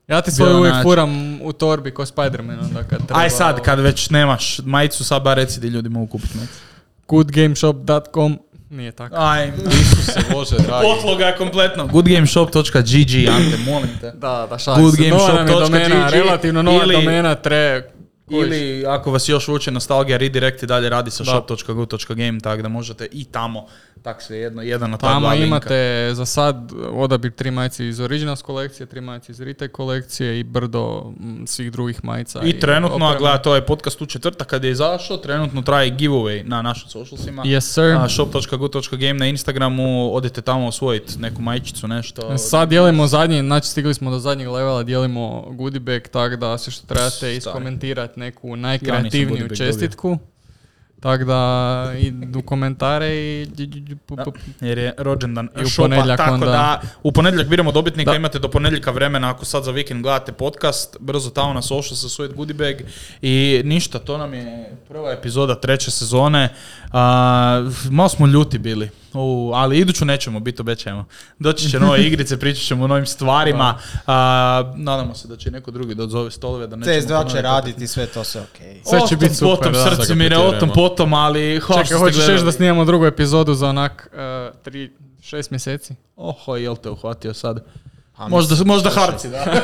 Ja ti svoju uvijek furam u torbi ko Spider-Man onda kad treba... Aj sad, kad već nemaš majicu, sad bar reci di ljudi mogu kupiti majicu. Goodgameshop.com Nije tako. Aj, Isuse Bože, <laughs> dragi. potloga je kompletno. Goodgameshop.gg, Ante, molim te. Da, da, šalim se. Goodgameshop.gg relativno nova ili- domena, tre... Ili ako vas još vuče nostalgija, redirect i dalje radi sa Da. shop.go.game, tako da možete i tamo, tak sve jedno, jedan od ta Tamo dva linka. imate za sad odabir tri majice iz Originals kolekcije, tri majice iz Retake kolekcije i brdo svih drugih majica. I trenutno, a opreme. gleda, to je podcast u četvrtak kad je izašao, trenutno traje giveaway na našim socialsima. Yes, sir. A, shop.go.game na Instagramu, odite tamo osvojiti neku majčicu, nešto. Sad dijelimo zadnji, znači stigli smo do zadnjeg levela, dijelimo goodie bag, tako da sve što trebate iskomentirati neku najkreativniju bag čestitku. Tako da idu komentare i... Da, jer je rođendan I u ponedjeljak tako onda- da u ponedjeljak biramo dobitnika, Da. imate do ponedjeljka vremena ako sad za vikend gledate podcast, brzo tamo na social sa Sweet Goodie Bag i ništa, to nam je prva epizoda treće sezone, a, malo smo ljuti bili, U, ali iduću nećemo biti, obećajemo. Doći će nove <laughs> igrice, pričat ćemo o novim stvarima, a, nadamo se da će neko drugi da odzove stolove, da nećemo CS2 će raditi, sve to sve okej. Sve će biti super, potom, da. srce mi ne o tom pretjerujemo. potom, ali hvala Čekaj, hoćeš reći da snimamo drugu epizodu za onak uh, tri, šest mjeseci? Oho, jel te uhvatio sad? A, Možda, možda Harci, da. <laughs>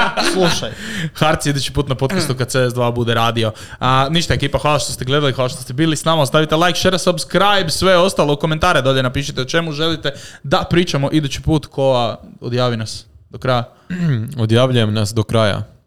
<laughs> Slušaj, Harci idući put na podcastu kad CS2 bude radio. A, ništa ekipa, hvala što ste gledali, hvala što ste bili s nama. Ostavite like, share, subscribe, sve ostalo u komentare dolje napišite o čemu želite da pričamo idući put. Ko odjavi nas do kraja. <clears throat> Odjavljujem nas do kraja.